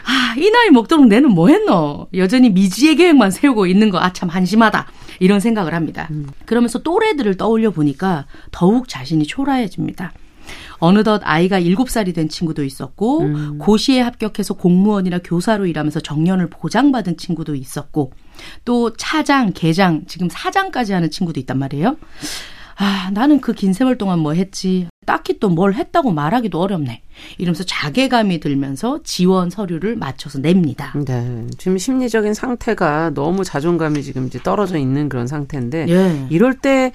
아, 이 나이 먹도록 내는 뭐 했노? 여전히 미지의 계획만 세우고 있는 거, 아, 참 한심하다. 이런 생각을 합니다. 그러면서 또래들을 떠올려 보니까 더욱 자신이 초라해집니다. 어느덧 아이가 7살이 된 친구도 있었고, 고시에 합격해서 공무원이나 교사로 일하면서 정년을 보장받은 친구도 있었고, 또 차장, 계장, 지금 사장까지 하는 친구도 있단 말이에요. 아, 나는 그 긴 세월 동안 뭐 했지? 딱히 또 뭘 했다고 말하기도 어렵네. 이러면서 자괴감이 들면서 지원 서류를 맞춰서 냅니다. 네. 지금 심리적인 상태가 너무 자존감이 지금 이제 떨어져 있는 그런 상태인데 예. 이럴 때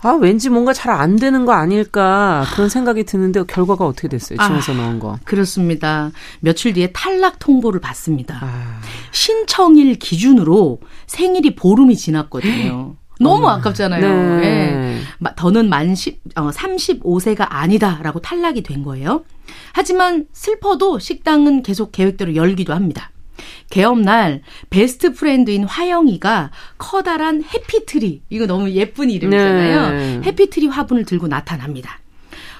아, 왠지 뭔가 잘 안 되는 거 아닐까 그런 생각이 드는데 결과가 어떻게 됐어요? 층에서 아, 넣은 거. 그렇습니다. 며칠 뒤에 탈락 통보를 받습니다. 아. 신청일 기준으로 생일이 보름이 지났거든요. 너무 어. 아깝잖아요. 네. 예. 더는 만 10, 어, 35세가 아니다라고 탈락이 된 거예요. 하지만 슬퍼도 식당은 계속 계획대로 열기도 합니다. 개업날 best friend인 화영이가 커다란 해피트리 이거 너무 예쁜 이름이잖아요. 네. 해피트리 화분을 들고 나타납니다.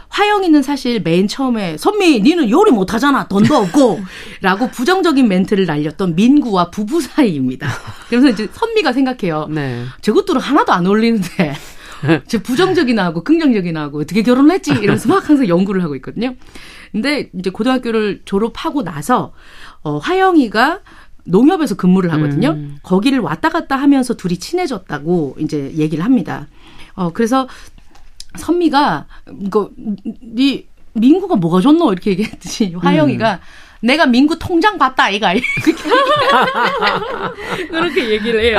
화영이는 사실 맨 처음에 선미 니는 요리 못하잖아 돈도 없고 라고 부정적인 멘트를 날렸던 민구와 부부 사이입니다. 그래서 이제 선미가 생각해요. 네. 저것들은 하나도 안 어울리는데 저 부정적이나 하고 긍정적이나 하고 어떻게 결혼을 했지 이러면서 막 항상 연구를 하고 있거든요. 근데 이제 고등학교를 졸업하고 나서 어 화영이가 농협에서 근무를 하거든요. 음. 거기를 왔다 갔다 하면서 둘이 친해졌다고 이제 얘기를 합니다. 어 그래서 선미가 이거 네 민구가 뭐가 좋노 이렇게 얘기했더니 화영이가 음. 내가 민구 통장 봤다 이가 이렇게 그렇게 얘기를 해요.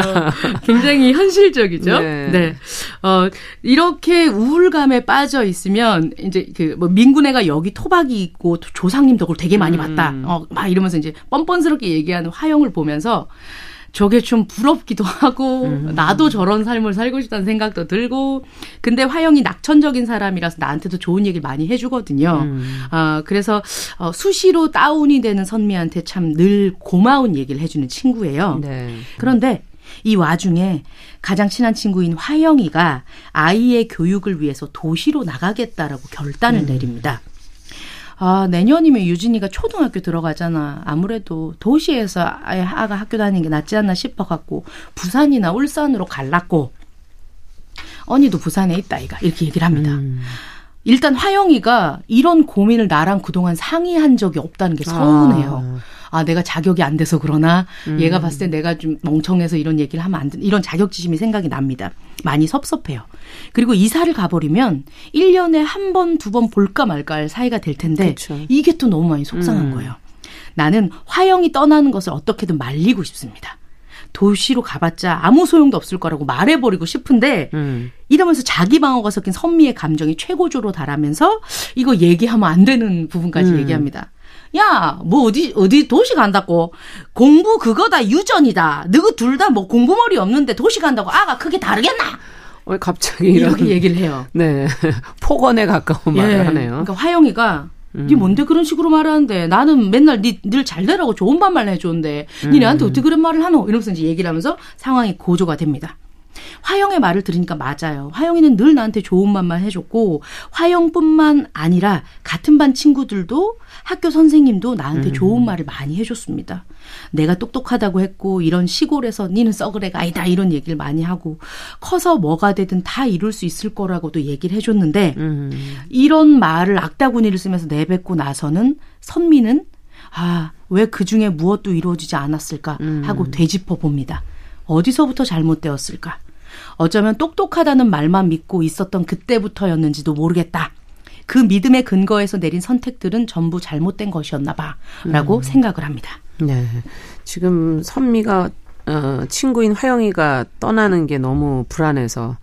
굉장히 현실적이죠. 네. 네. 어 이렇게 우울감에 빠져 있으면 이제 그 뭐 민구네가 여기 토박이 있고 조상님 덕을 되게 많이 봤다. 음. 어막 이러면서 이제 뻔뻔스럽게 얘기하는 화영을 보면서 저게 좀 부럽기도 하고 음. 나도 저런 삶을 살고 싶다는 생각도 들고 근데 화영이 낙천적인 사람이라서 나한테도 좋은 얘기를 많이 해주거든요. 음. 어, 그래서 어, 수시로 다운이 되는 선미한테 참 늘 고마운 얘기를 해주는 친구예요. 네. 그런데 이 와중에 가장 친한 친구인 화영이가 아이의 교육을 위해서 도시로 나가겠다라고 결단을 음. 내립니다. 아, 내년이면 유진이가 초등학교 들어가잖아. 아무래도 도시에서 아예 아가 학교 다니는 게 낫지 않나 싶어 갖고 부산이나 울산으로 갈랐고 언니도 부산에 있다 이가 이렇게 얘기를 합니다. 음. 일단 화영이가 이런 고민을 나랑 그동안 상의한 적이 없다는 게 서운해요. 아. 아, 내가 자격이 안 돼서 그러나 음. 얘가 봤을 때 내가 좀 멍청해서 이런 얘기를 하면 안 돼. 이런 자격지심이 생각이 납니다. 많이 섭섭해요. 그리고 이사를 가버리면 1년에 한 번, 두 번 볼까 말까 할 사이가 될 텐데 그쵸. 이게 또 너무 많이 속상한 음. 거예요. 나는 화영이 떠나는 것을 어떻게든 말리고 싶습니다. 도시로 가봤자 아무 소용도 없을 거라고 말해버리고 싶은데 음. 이러면서 자기 방어가 섞인 선미의 감정이 최고조로 달하면서 이거 얘기하면 안 되는 부분까지 음. 얘기합니다. 야, 뭐 어디 어디 도시 간다고 공부 그거다 유전이다. 너희 둘다 뭐 공부머리 없는데 도시 간다고 아가 크게 다르겠나? 왜 갑자기 이렇게 얘기를 해요. 네, 폭언에 가까운 예. 말을 하네요. 그러니까 화영이가 음. 네 뭔데 그런 식으로 말하는데 나는 맨날 니늘잘 되라고 좋은 반말 해줬는데 음. 니네한테 어떻게 그런 말을 하노? 이러면서 이제 얘기를 하면서 상황이 고조가 됩니다. 화영의 말을 들으니까 맞아요. 화영이는 늘 나한테 좋은 말만 해줬고 화영뿐만 아니라 같은 반 친구들도 학교 선생님도 나한테 음. 좋은 말을 많이 해줬습니다. 내가 똑똑하다고 했고 이런 시골에서 니는 썩을 애가 아니다 이런 얘기를 많이 하고 커서 뭐가 되든 다 이룰 수 있을 거라고도 얘기를 해줬는데 음. 이런 말을 악다구니를 쓰면서 내뱉고 나서는 선미는 아 왜 그 중에 무엇도 이루어지지 않았을까 음. 하고 음. 되짚어 봅니다. 어디서부터 잘못되었을까? 어쩌면 똑똑하다는 말만 믿고 있었던 그때부터였는지도 모르겠다. 그 믿음의 근거에서 내린 선택들은 전부 잘못된 것이었나 봐라고 음. 생각을 합니다. 네. 지금 선미가 어 친구인 화영이가 떠나는 게 너무 불안해서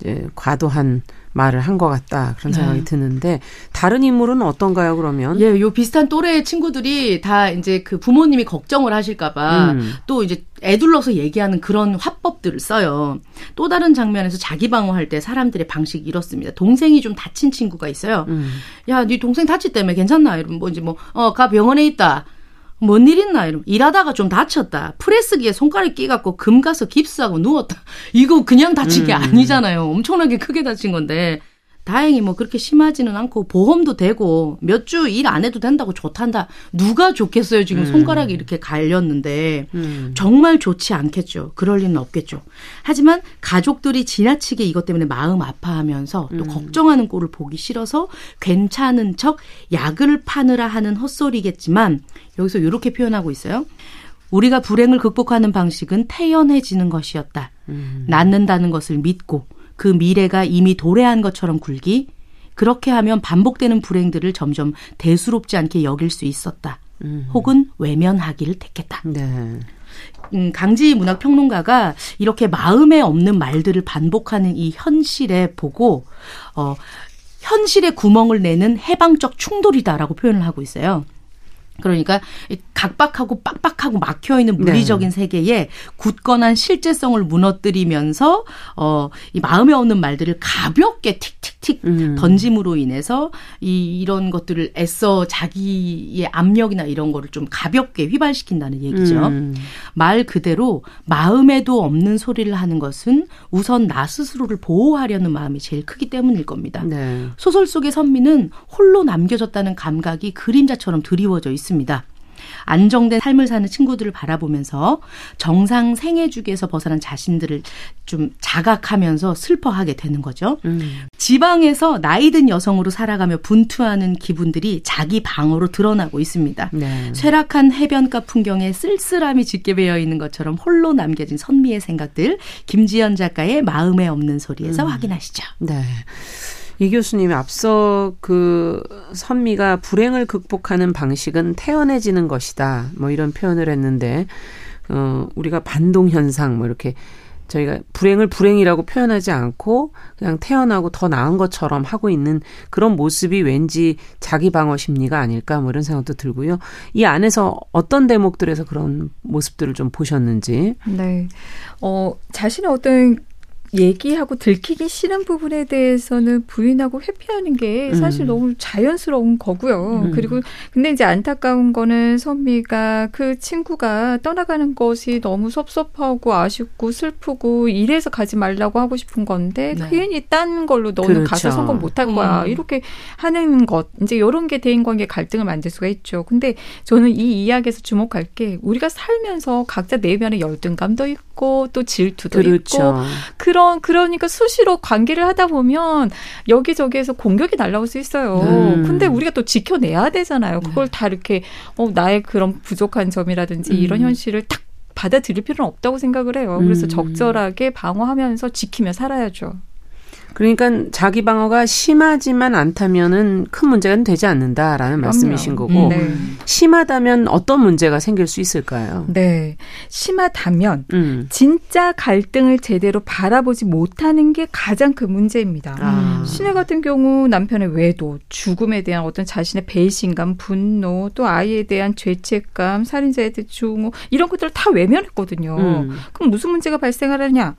이제 과도한 말을 한 것 같다 그런 생각이 네. 드는데 다른 인물은 어떤가요 그러면? 예, 요 비슷한 또래의 친구들이 다 이제 그 부모님이 걱정을 하실까봐 음. 또 이제 애둘러서 얘기하는 그런 화법들을 써요. 또 다른 장면에서 자기 방어할 때 사람들의 방식이 이렇습니다. 동생이 좀 다친 친구가 있어요. 음. 야, 네 동생 다쳤다며 괜찮나? 이러면 뭐 이제 뭐 어, 가 병원에 있다. 뭔 일 있나? 이러면 일하다가 좀 다쳤다. 프레스기에 손가락 끼갖고 금 가서 깁스하고 누웠다. 이거 그냥 다친 게 음. 아니잖아요. 엄청나게 크게 다친 건데. 다행히 뭐 그렇게 심하지는 않고 보험도 되고 몇 주 일 안 해도 된다고 좋단다. 누가 좋겠어요. 지금 음. 손가락이 이렇게 갈렸는데 음. 정말 좋지 않겠죠. 그럴 리는 없겠죠. 하지만 가족들이 지나치게 이것 때문에 마음 아파하면서 또 음. 걱정하는 꼴을 보기 싫어서 괜찮은 척 약을 파느라 하는 헛소리겠지만 여기서 이렇게 표현하고 있어요. 우리가 불행을 극복하는 방식은 태연해지는 것이었다. 음. 낫는다는 것을 믿고 그 미래가 이미 도래한 것처럼 굴기, 그렇게 하면 반복되는 불행들을 점점 대수롭지 않게 여길 수 있었다. 음. 혹은 외면하기를 택했다. 네. 음, 강지 문학 평론가가 이렇게 마음에 없는 말들을 반복하는 이 현실에 보고 어 현실에 구멍을 내는 해방적 충돌이다라고 표현을 하고 있어요. 그러니까 각박하고 빡빡하고 막혀 있는 물리적인 네. 세계에 굳건한 실제성을 무너뜨리면서 어이 마음에 없는 말들을 가볍게 틱틱틱 음. 던짐으로 인해서 이 이런 것들을 애써 자기의 압력이나 이런 거를 좀 가볍게 휘발시킨다는 얘기죠. 음. 말 그대로 마음에도 없는 소리를 하는 것은 우선 나 스스로를 보호하려는 마음이 제일 크기 때문일 겁니다. 네. 소설 속의 선미는 홀로 남겨졌다는 감각이 그림자처럼 드리워져 있습니다. 있습니다. 안정된 삶을 사는 친구들을 바라보면서 정상 생애 주기에서 벗어난 자신들을 좀 자각하면서 슬퍼하게 되는 거죠. 음. 지방에서 나이든 여성으로 살아가며 분투하는 기분들이 자기 방어로 드러나고 있습니다. 네. 쇠락한 해변가 풍경에 쓸쓸함이 짙게 배어 있는 것처럼 홀로 남겨진 선미의 생각들 김지연 작가의 마음에 없는 소리에서 음. 확인하시죠. 네. 이 교수님이 앞서 그 선미가 불행을 극복하는 방식은 태연해지는 것이다. 뭐 이런 표현을 했는데 어 우리가 반동 현상 뭐 이렇게 저희가 불행을 불행이라고 표현하지 않고 그냥 태어나고 더 나은 것처럼 하고 있는 그런 모습이 왠지 자기 방어 심리가 아닐까 뭐 이런 생각도 들고요. 이 안에서 어떤 대목들에서 그런 모습들을 좀 보셨는지. 네. 어, 자신의 어떤 얘기하고 들키기 싫은 부분에 대해서는 부인하고 회피하는 게 사실 음. 너무 자연스러운 거고요. 음. 그리고 근데 이제 안타까운 거는 선미가 그 친구가 떠나가는 것이 너무 섭섭하고 아쉽고 슬프고 이래서 가지 말라고 하고 싶은 건데 네. 괜히 딴 걸로 너는 그렇죠. 가서 성공 못할 거야. 음. 이렇게 하는 것 이제 이런 게 대인 관계 갈등을 만들 수가 있죠. 근데 저는 이 이야기에서 주목할 게 우리가 살면서 각자 내면에 열등감도 있고 또 질투도 그렇죠. 있고 그런 그러니까 수시로 관계를 하다 보면 여기저기에서 공격이 날라올 수 있어요. 음. 근데 우리가 또 지켜내야 되잖아요. 그걸 네. 다 이렇게 어 나의 그런 부족한 점이라든지 음. 이런 현실을 딱 받아들일 필요는 없다고 생각을 해요. 그래서 음. 적절하게 방어하면서 지키며 살아야죠. 그러니까 자기 방어가 심하지만 않다면은 큰 문제는 되지 않는다라는 그럼요. 말씀이신 거고 네. 심하다면 어떤 문제가 생길 수 있을까요? 네, 심하다면 음. 진짜 갈등을 제대로 바라보지 못하는 게 가장 큰 문제입니다. 아. 신혜 같은 경우 남편의 외도, 죽음에 대한 어떤 자신의 배신감, 분노, 또 아이에 대한 죄책감, 살인자에 대한 중호 이런 것들을 다 외면했거든요. 음. 그럼 무슨 문제가 발생하느냐?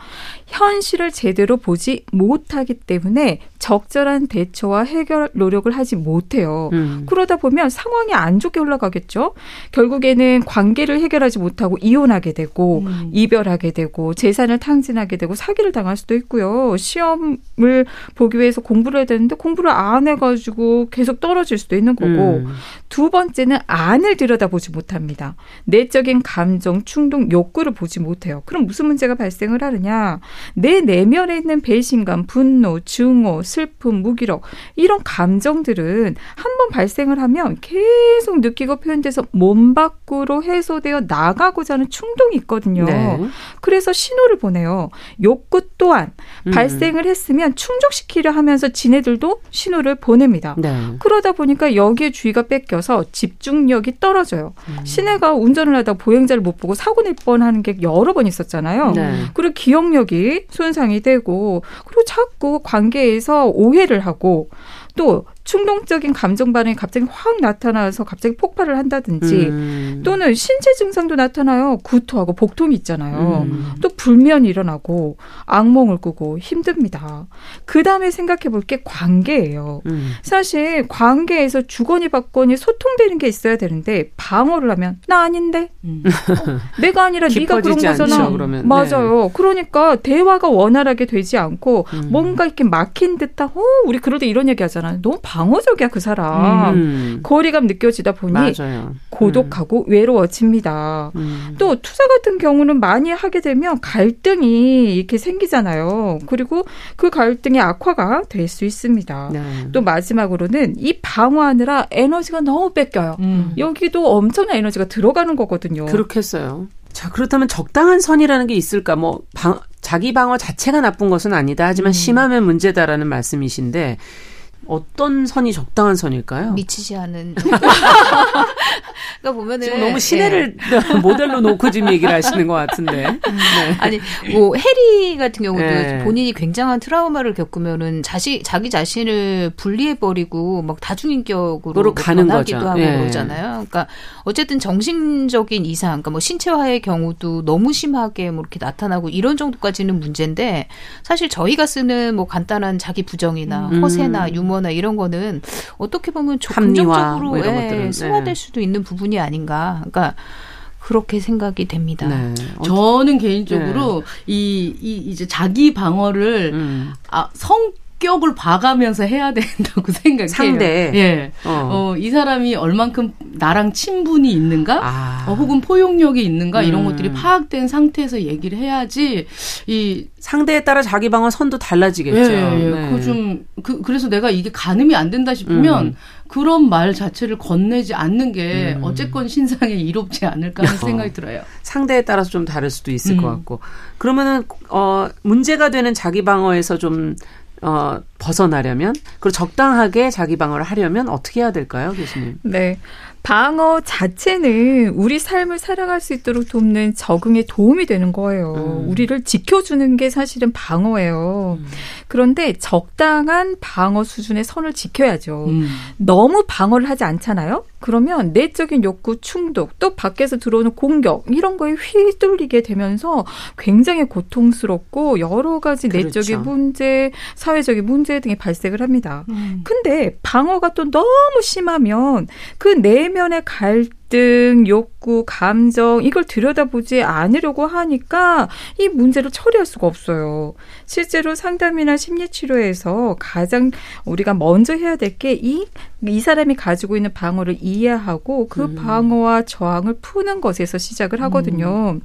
현실을 제대로 보지 못하 하기 때문에 적절한 대처와 해결 노력을 하지 못해요. 음. 그러다 보면 상황이 안 좋게 올라가겠죠. 결국에는 관계를 해결하지 못하고 이혼하게 되고 음. 이별하게 되고 재산을 탕진하게 되고 사기를 당할 수도 있고요. 시험을 보기 위해서 공부를 해야 되는데 공부를 안 해가지고 계속 떨어질 수도 있는 거고 음. 두 번째는 안을 들여다보지 못합니다. 내적인 감정, 충동, 욕구를 보지 못해요. 그럼 무슨 문제가 발생을 하느냐? 내 내면에 있는 배신감, 분 노, 증오, 슬픔, 무기력 이런 감정들은 한 번 발생을 하면 계속 느끼고 표현돼서 몸 밖으로 해소되어 나가고자 하는 충동이 있거든요. 네. 그래서 신호를 보내요. 욕구 또한 음. 발생을 했으면 충족시키려 하면서 지네들도 신호를 보냅니다. 네. 그러다 보니까 여기에 주의가 뺏겨 걸려서 집중력이 떨어져요. 음. 시내가 운전을 하다 보행자를 못 보고 사고 낼 뻔하는 게 여러 번 있었잖아요. 네. 그리고 기억력이 손상이 되고 그리고 자꾸 관계에서 오해를 하고 또 충동적인 감정 반응이 갑자기 확 나타나서 갑자기 폭발을 한다든지 음. 또는 신체 증상도 나타나요. 구토하고 복통이 있잖아요. 음. 또 불면이 일어나고 악몽을 꾸고 힘듭니다. 그 다음에 생각해 볼 게 관계예요. 음. 사실 관계에서 주거니 받거니 소통되는 게 있어야 되는데 방어를 하면 나 아닌데 어, 내가 아니라 네가 그런 거잖아. 않죠, 맞아요. 네. 그러니까 대화가 원활하게 되지 않고 음. 뭔가 이렇게 막힌 듯한 어 우리 그럴 때 이런 얘기 하잖아요. 너무 방어적이야 그 사람. 음. 거리감 느껴지다 보니 맞아요. 고독하고 음. 외로워집니다. 음. 또 투자 같은 경우는 많이 하게 되면 갈등이 이렇게 생기잖아요. 그리고 그 갈등이 악화가 될 수 있습니다. 네. 또 마지막으로는 이 방어하느라 에너지가 너무 뺏겨요. 음. 여기도 엄청난 에너지가 들어가는 거거든요. 그렇겠어요. 자, 그렇다면 적당한 선이라는 게 있을까? 뭐, 방, 자기 방어 자체가 나쁜 것은 아니다. 하지만 음. 심하면 문제다라는 말씀이신데, 어떤 선이 적당한 선일까요? 미치지 않은. 그러니까 보면은 지금 너무 시내를 네. 모델로 놓고 지금 얘기를 하시는 것 같은데. 네. 아니 뭐 해리 같은 경우도 네. 본인이 굉장한 트라우마를 겪으면은 자시 자기 자신을 분리해 버리고 막 다중인격으로 뭐 가는 거죠. 하고 네. 그러잖아요. 그러니까 어쨌든 정신적인 이상, 그러니까 뭐 신체화의 경우도 너무 심하게 뭐 이렇게 나타나고 이런 정도까지는 문제인데 사실 저희가 쓰는 뭐 간단한 자기 부정이나 음. 허세나 유머 나 이런 거는 어떻게 보면 긍정적으로 뭐 예, 승화될 수도 있는 부분이 부분이 아닌가. 그러니까 그렇게 생각이 됩니다. 네. 저는 개인적으로 네. 이, 이 이제 자기 방어를 음. 아, 성 격을 봐가면서 해야 된다고 생각해요. 상대. 예. 어. 어. 이 사람이 얼만큼 나랑 친분이 있는가? 아. 어, 혹은 포용력이 있는가? 음. 이런 것들이 파악된 상태에서 얘기를 해야지 이 상대에 따라 자기 방어 선도 달라지겠죠. 예, 예. 네. 그 좀, 그, 그래서 내가 이게 가늠이 안 된다 싶으면 음. 그런 말 자체를 건네지 않는 게 음. 어쨌건 신상에 이롭지 않을까 하는 어. 생각이 들어요. 상대에 따라서 좀 다를 수도 있을 음. 것 같고. 그러면은, 어, 문제가 되는 자기 방어에서 좀 어, 벗어나려면 그리고 적당하게 자기 방어를 하려면 어떻게 해야 될까요, 교수님? 네. 방어 자체는 우리 삶을 살아갈 수 있도록 돕는 적응에 도움이 되는 거예요. 음. 우리를 지켜주는 게 사실은 방어예요. 음. 그런데 적당한 방어 수준의 선을 지켜야죠. 음. 너무 방어를 하지 않잖아요? 그러면 내적인 욕구 충독, 또 밖에서 들어오는 공격, 이런 거에 휘둘리게 되면서 굉장히 고통스럽고 여러 가지 그렇죠. 내적인 문제, 사회적인 문제 등이 발생을 합니다. 음. 근데 방어가 또 너무 심하면 그 내면의 갈등, 갈등, 욕구, 감정 이걸 들여다보지 않으려고 하니까 이 문제를 처리할 수가 없어요. 실제로 상담이나 심리 치료에서 가장 우리가 먼저 해야 될 게 이 이 사람이 가지고 있는 방어를 이해하고 그 음. 방어와 저항을 푸는 것에서 시작을 하거든요. 음.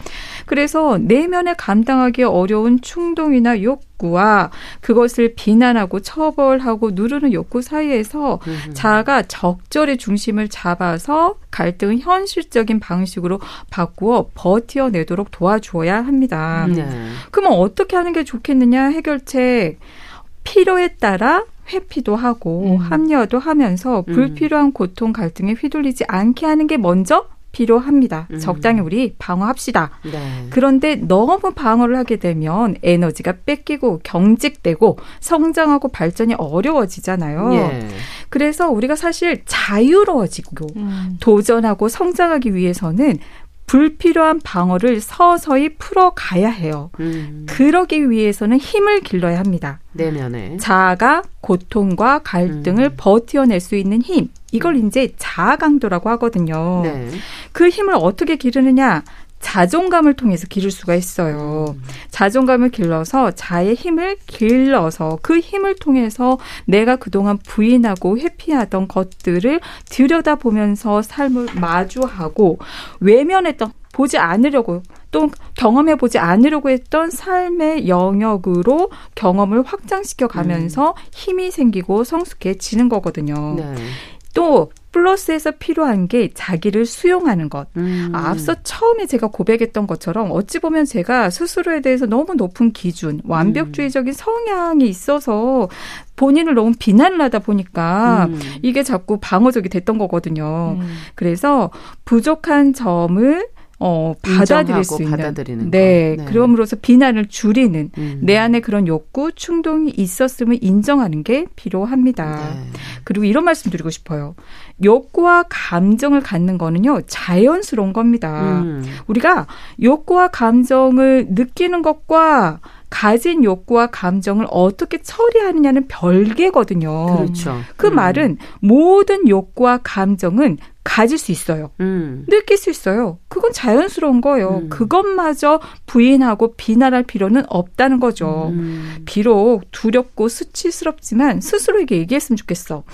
그래서 내면에 감당하기 어려운 충동이나 욕 욕구와 그것을 비난하고 처벌하고 누르는 욕구 사이에서 음. 자아가 적절히 중심을 잡아서 갈등을 현실적인 방식으로 바꾸어 버텨내도록 도와줘야 합니다. 네. 그러면 어떻게 하는 게 좋겠느냐 해결책 필요에 따라 회피도 하고 음. 합리화도 하면서 음. 불필요한 고통 갈등에 휘둘리지 않게 하는 게 먼저 필요합니다. 음. 적당히 우리 방어합시다. 네. 그런데 너무 방어를 하게 되면 에너지가 뺏기고 경직되고 성장하고 발전이 어려워지잖아요. 예. 그래서 우리가 사실 자유로워지고 음. 도전하고 성장하기 위해서는 불필요한 방어를 서서히 풀어가야 해요. 음. 그러기 위해서는 힘을 길러야 합니다. 내면에. 자아가 고통과 갈등을 음. 버텨낼 수 있는 힘. 이걸 음. 이제 자아 강도라고 하거든요. 네. 그 힘을 어떻게 기르느냐? 자존감을 통해서 기를 수가 있어요. 음. 자존감을 길러서 자의 힘을 길러서 그 힘을 통해서 내가 그동안 부인하고 회피하던 것들을 들여다보면서 삶을 마주하고 외면했던 보지 않으려고 또 경험해 보지 않으려고 했던 삶의 영역으로 경험을 확장시켜 가면서 음. 힘이 생기고 성숙해지는 거거든요. 네. 또 플러스에서 필요한 게 자기를 수용하는 것. 음. 앞서 처음에 제가 고백했던 것처럼 어찌 보면 제가 스스로에 대해서 너무 높은 기준, 완벽주의적인 성향이 있어서 본인을 너무 비난을 하다 보니까 음. 이게 자꾸 방어적이 됐던 거거든요. 음. 그래서 부족한 점을 어, 받아들일 수 있는. 받아들이는 네, 네. 그럼으로써 비난을 줄이는 음. 내 안에 그런 욕구, 충동이 있었음을 인정하는 게 필요합니다. 네. 그리고 이런 말씀 드리고 싶어요. 욕구와 감정을 갖는 거는요, 자연스러운 겁니다. 음. 우리가 욕구와 감정을 느끼는 것과 가진 욕구와 감정을 어떻게 처리하느냐는 별개거든요. 그렇죠. 그 음. 말은 모든 욕구와 감정은 가질 수 있어요. 음. 느낄 수 있어요. 그건 자연스러운 거예요. 음. 그것마저 부인하고 비난할 필요는 없다는 거죠. 음. 비록 두렵고 수치스럽지만 스스로에게 얘기했으면 좋겠어.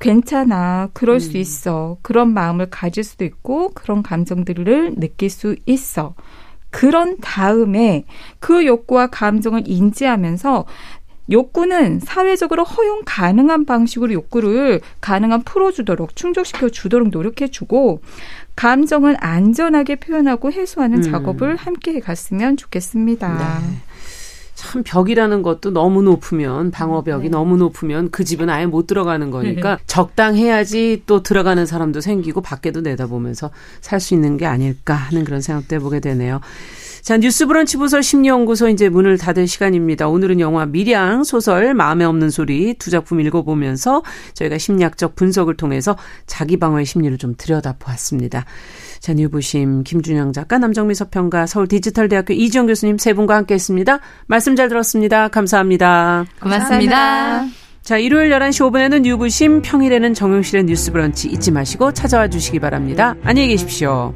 괜찮아. 그럴 수 음. 있어. 그런 마음을 가질 수도 있고 그런 감정들을 느낄 수 있어. 그런 다음에 그 욕구와 감정을 인지하면서 욕구는 사회적으로 허용 가능한 방식으로 욕구를 가능한 풀어주도록 충족시켜 주도록 노력해 주고 감정은 안전하게 표현하고 해소하는 음. 작업을 함께 해갔으면 좋겠습니다. 네. 참 벽이라는 것도 너무 높으면 방어벽이 네. 너무 높으면 그 집은 아예 못 들어가는 거니까 네. 적당해야지 또 들어가는 사람도 생기고 밖에도 내다보면서 살 수 있는 게 아닐까 하는 그런 생각도 해보게 되네요. 자, 뉴스브런치 부설 심리연구소 이제 문을 닫을 시간입니다. 오늘은 영화 미량 소설 마음에 없는 소리 두 작품 읽어보면서 저희가 심리학적 분석을 통해서 자기 방어의 심리를 좀 들여다보았습니다. 자, 뉴부심 김준영 작가, 남정미 서평가, 서울 디지털대학교 이지영 교수님 세 분과 함께 했습니다. 말씀 잘 들었습니다. 감사합니다. 고맙습니다. 감사합니다. 자, 일요일 11시 5분에는 뉴부심, 평일에는 정용실의 뉴스 브런치 잊지 마시고 찾아와 주시기 바랍니다. 안녕히 계십시오.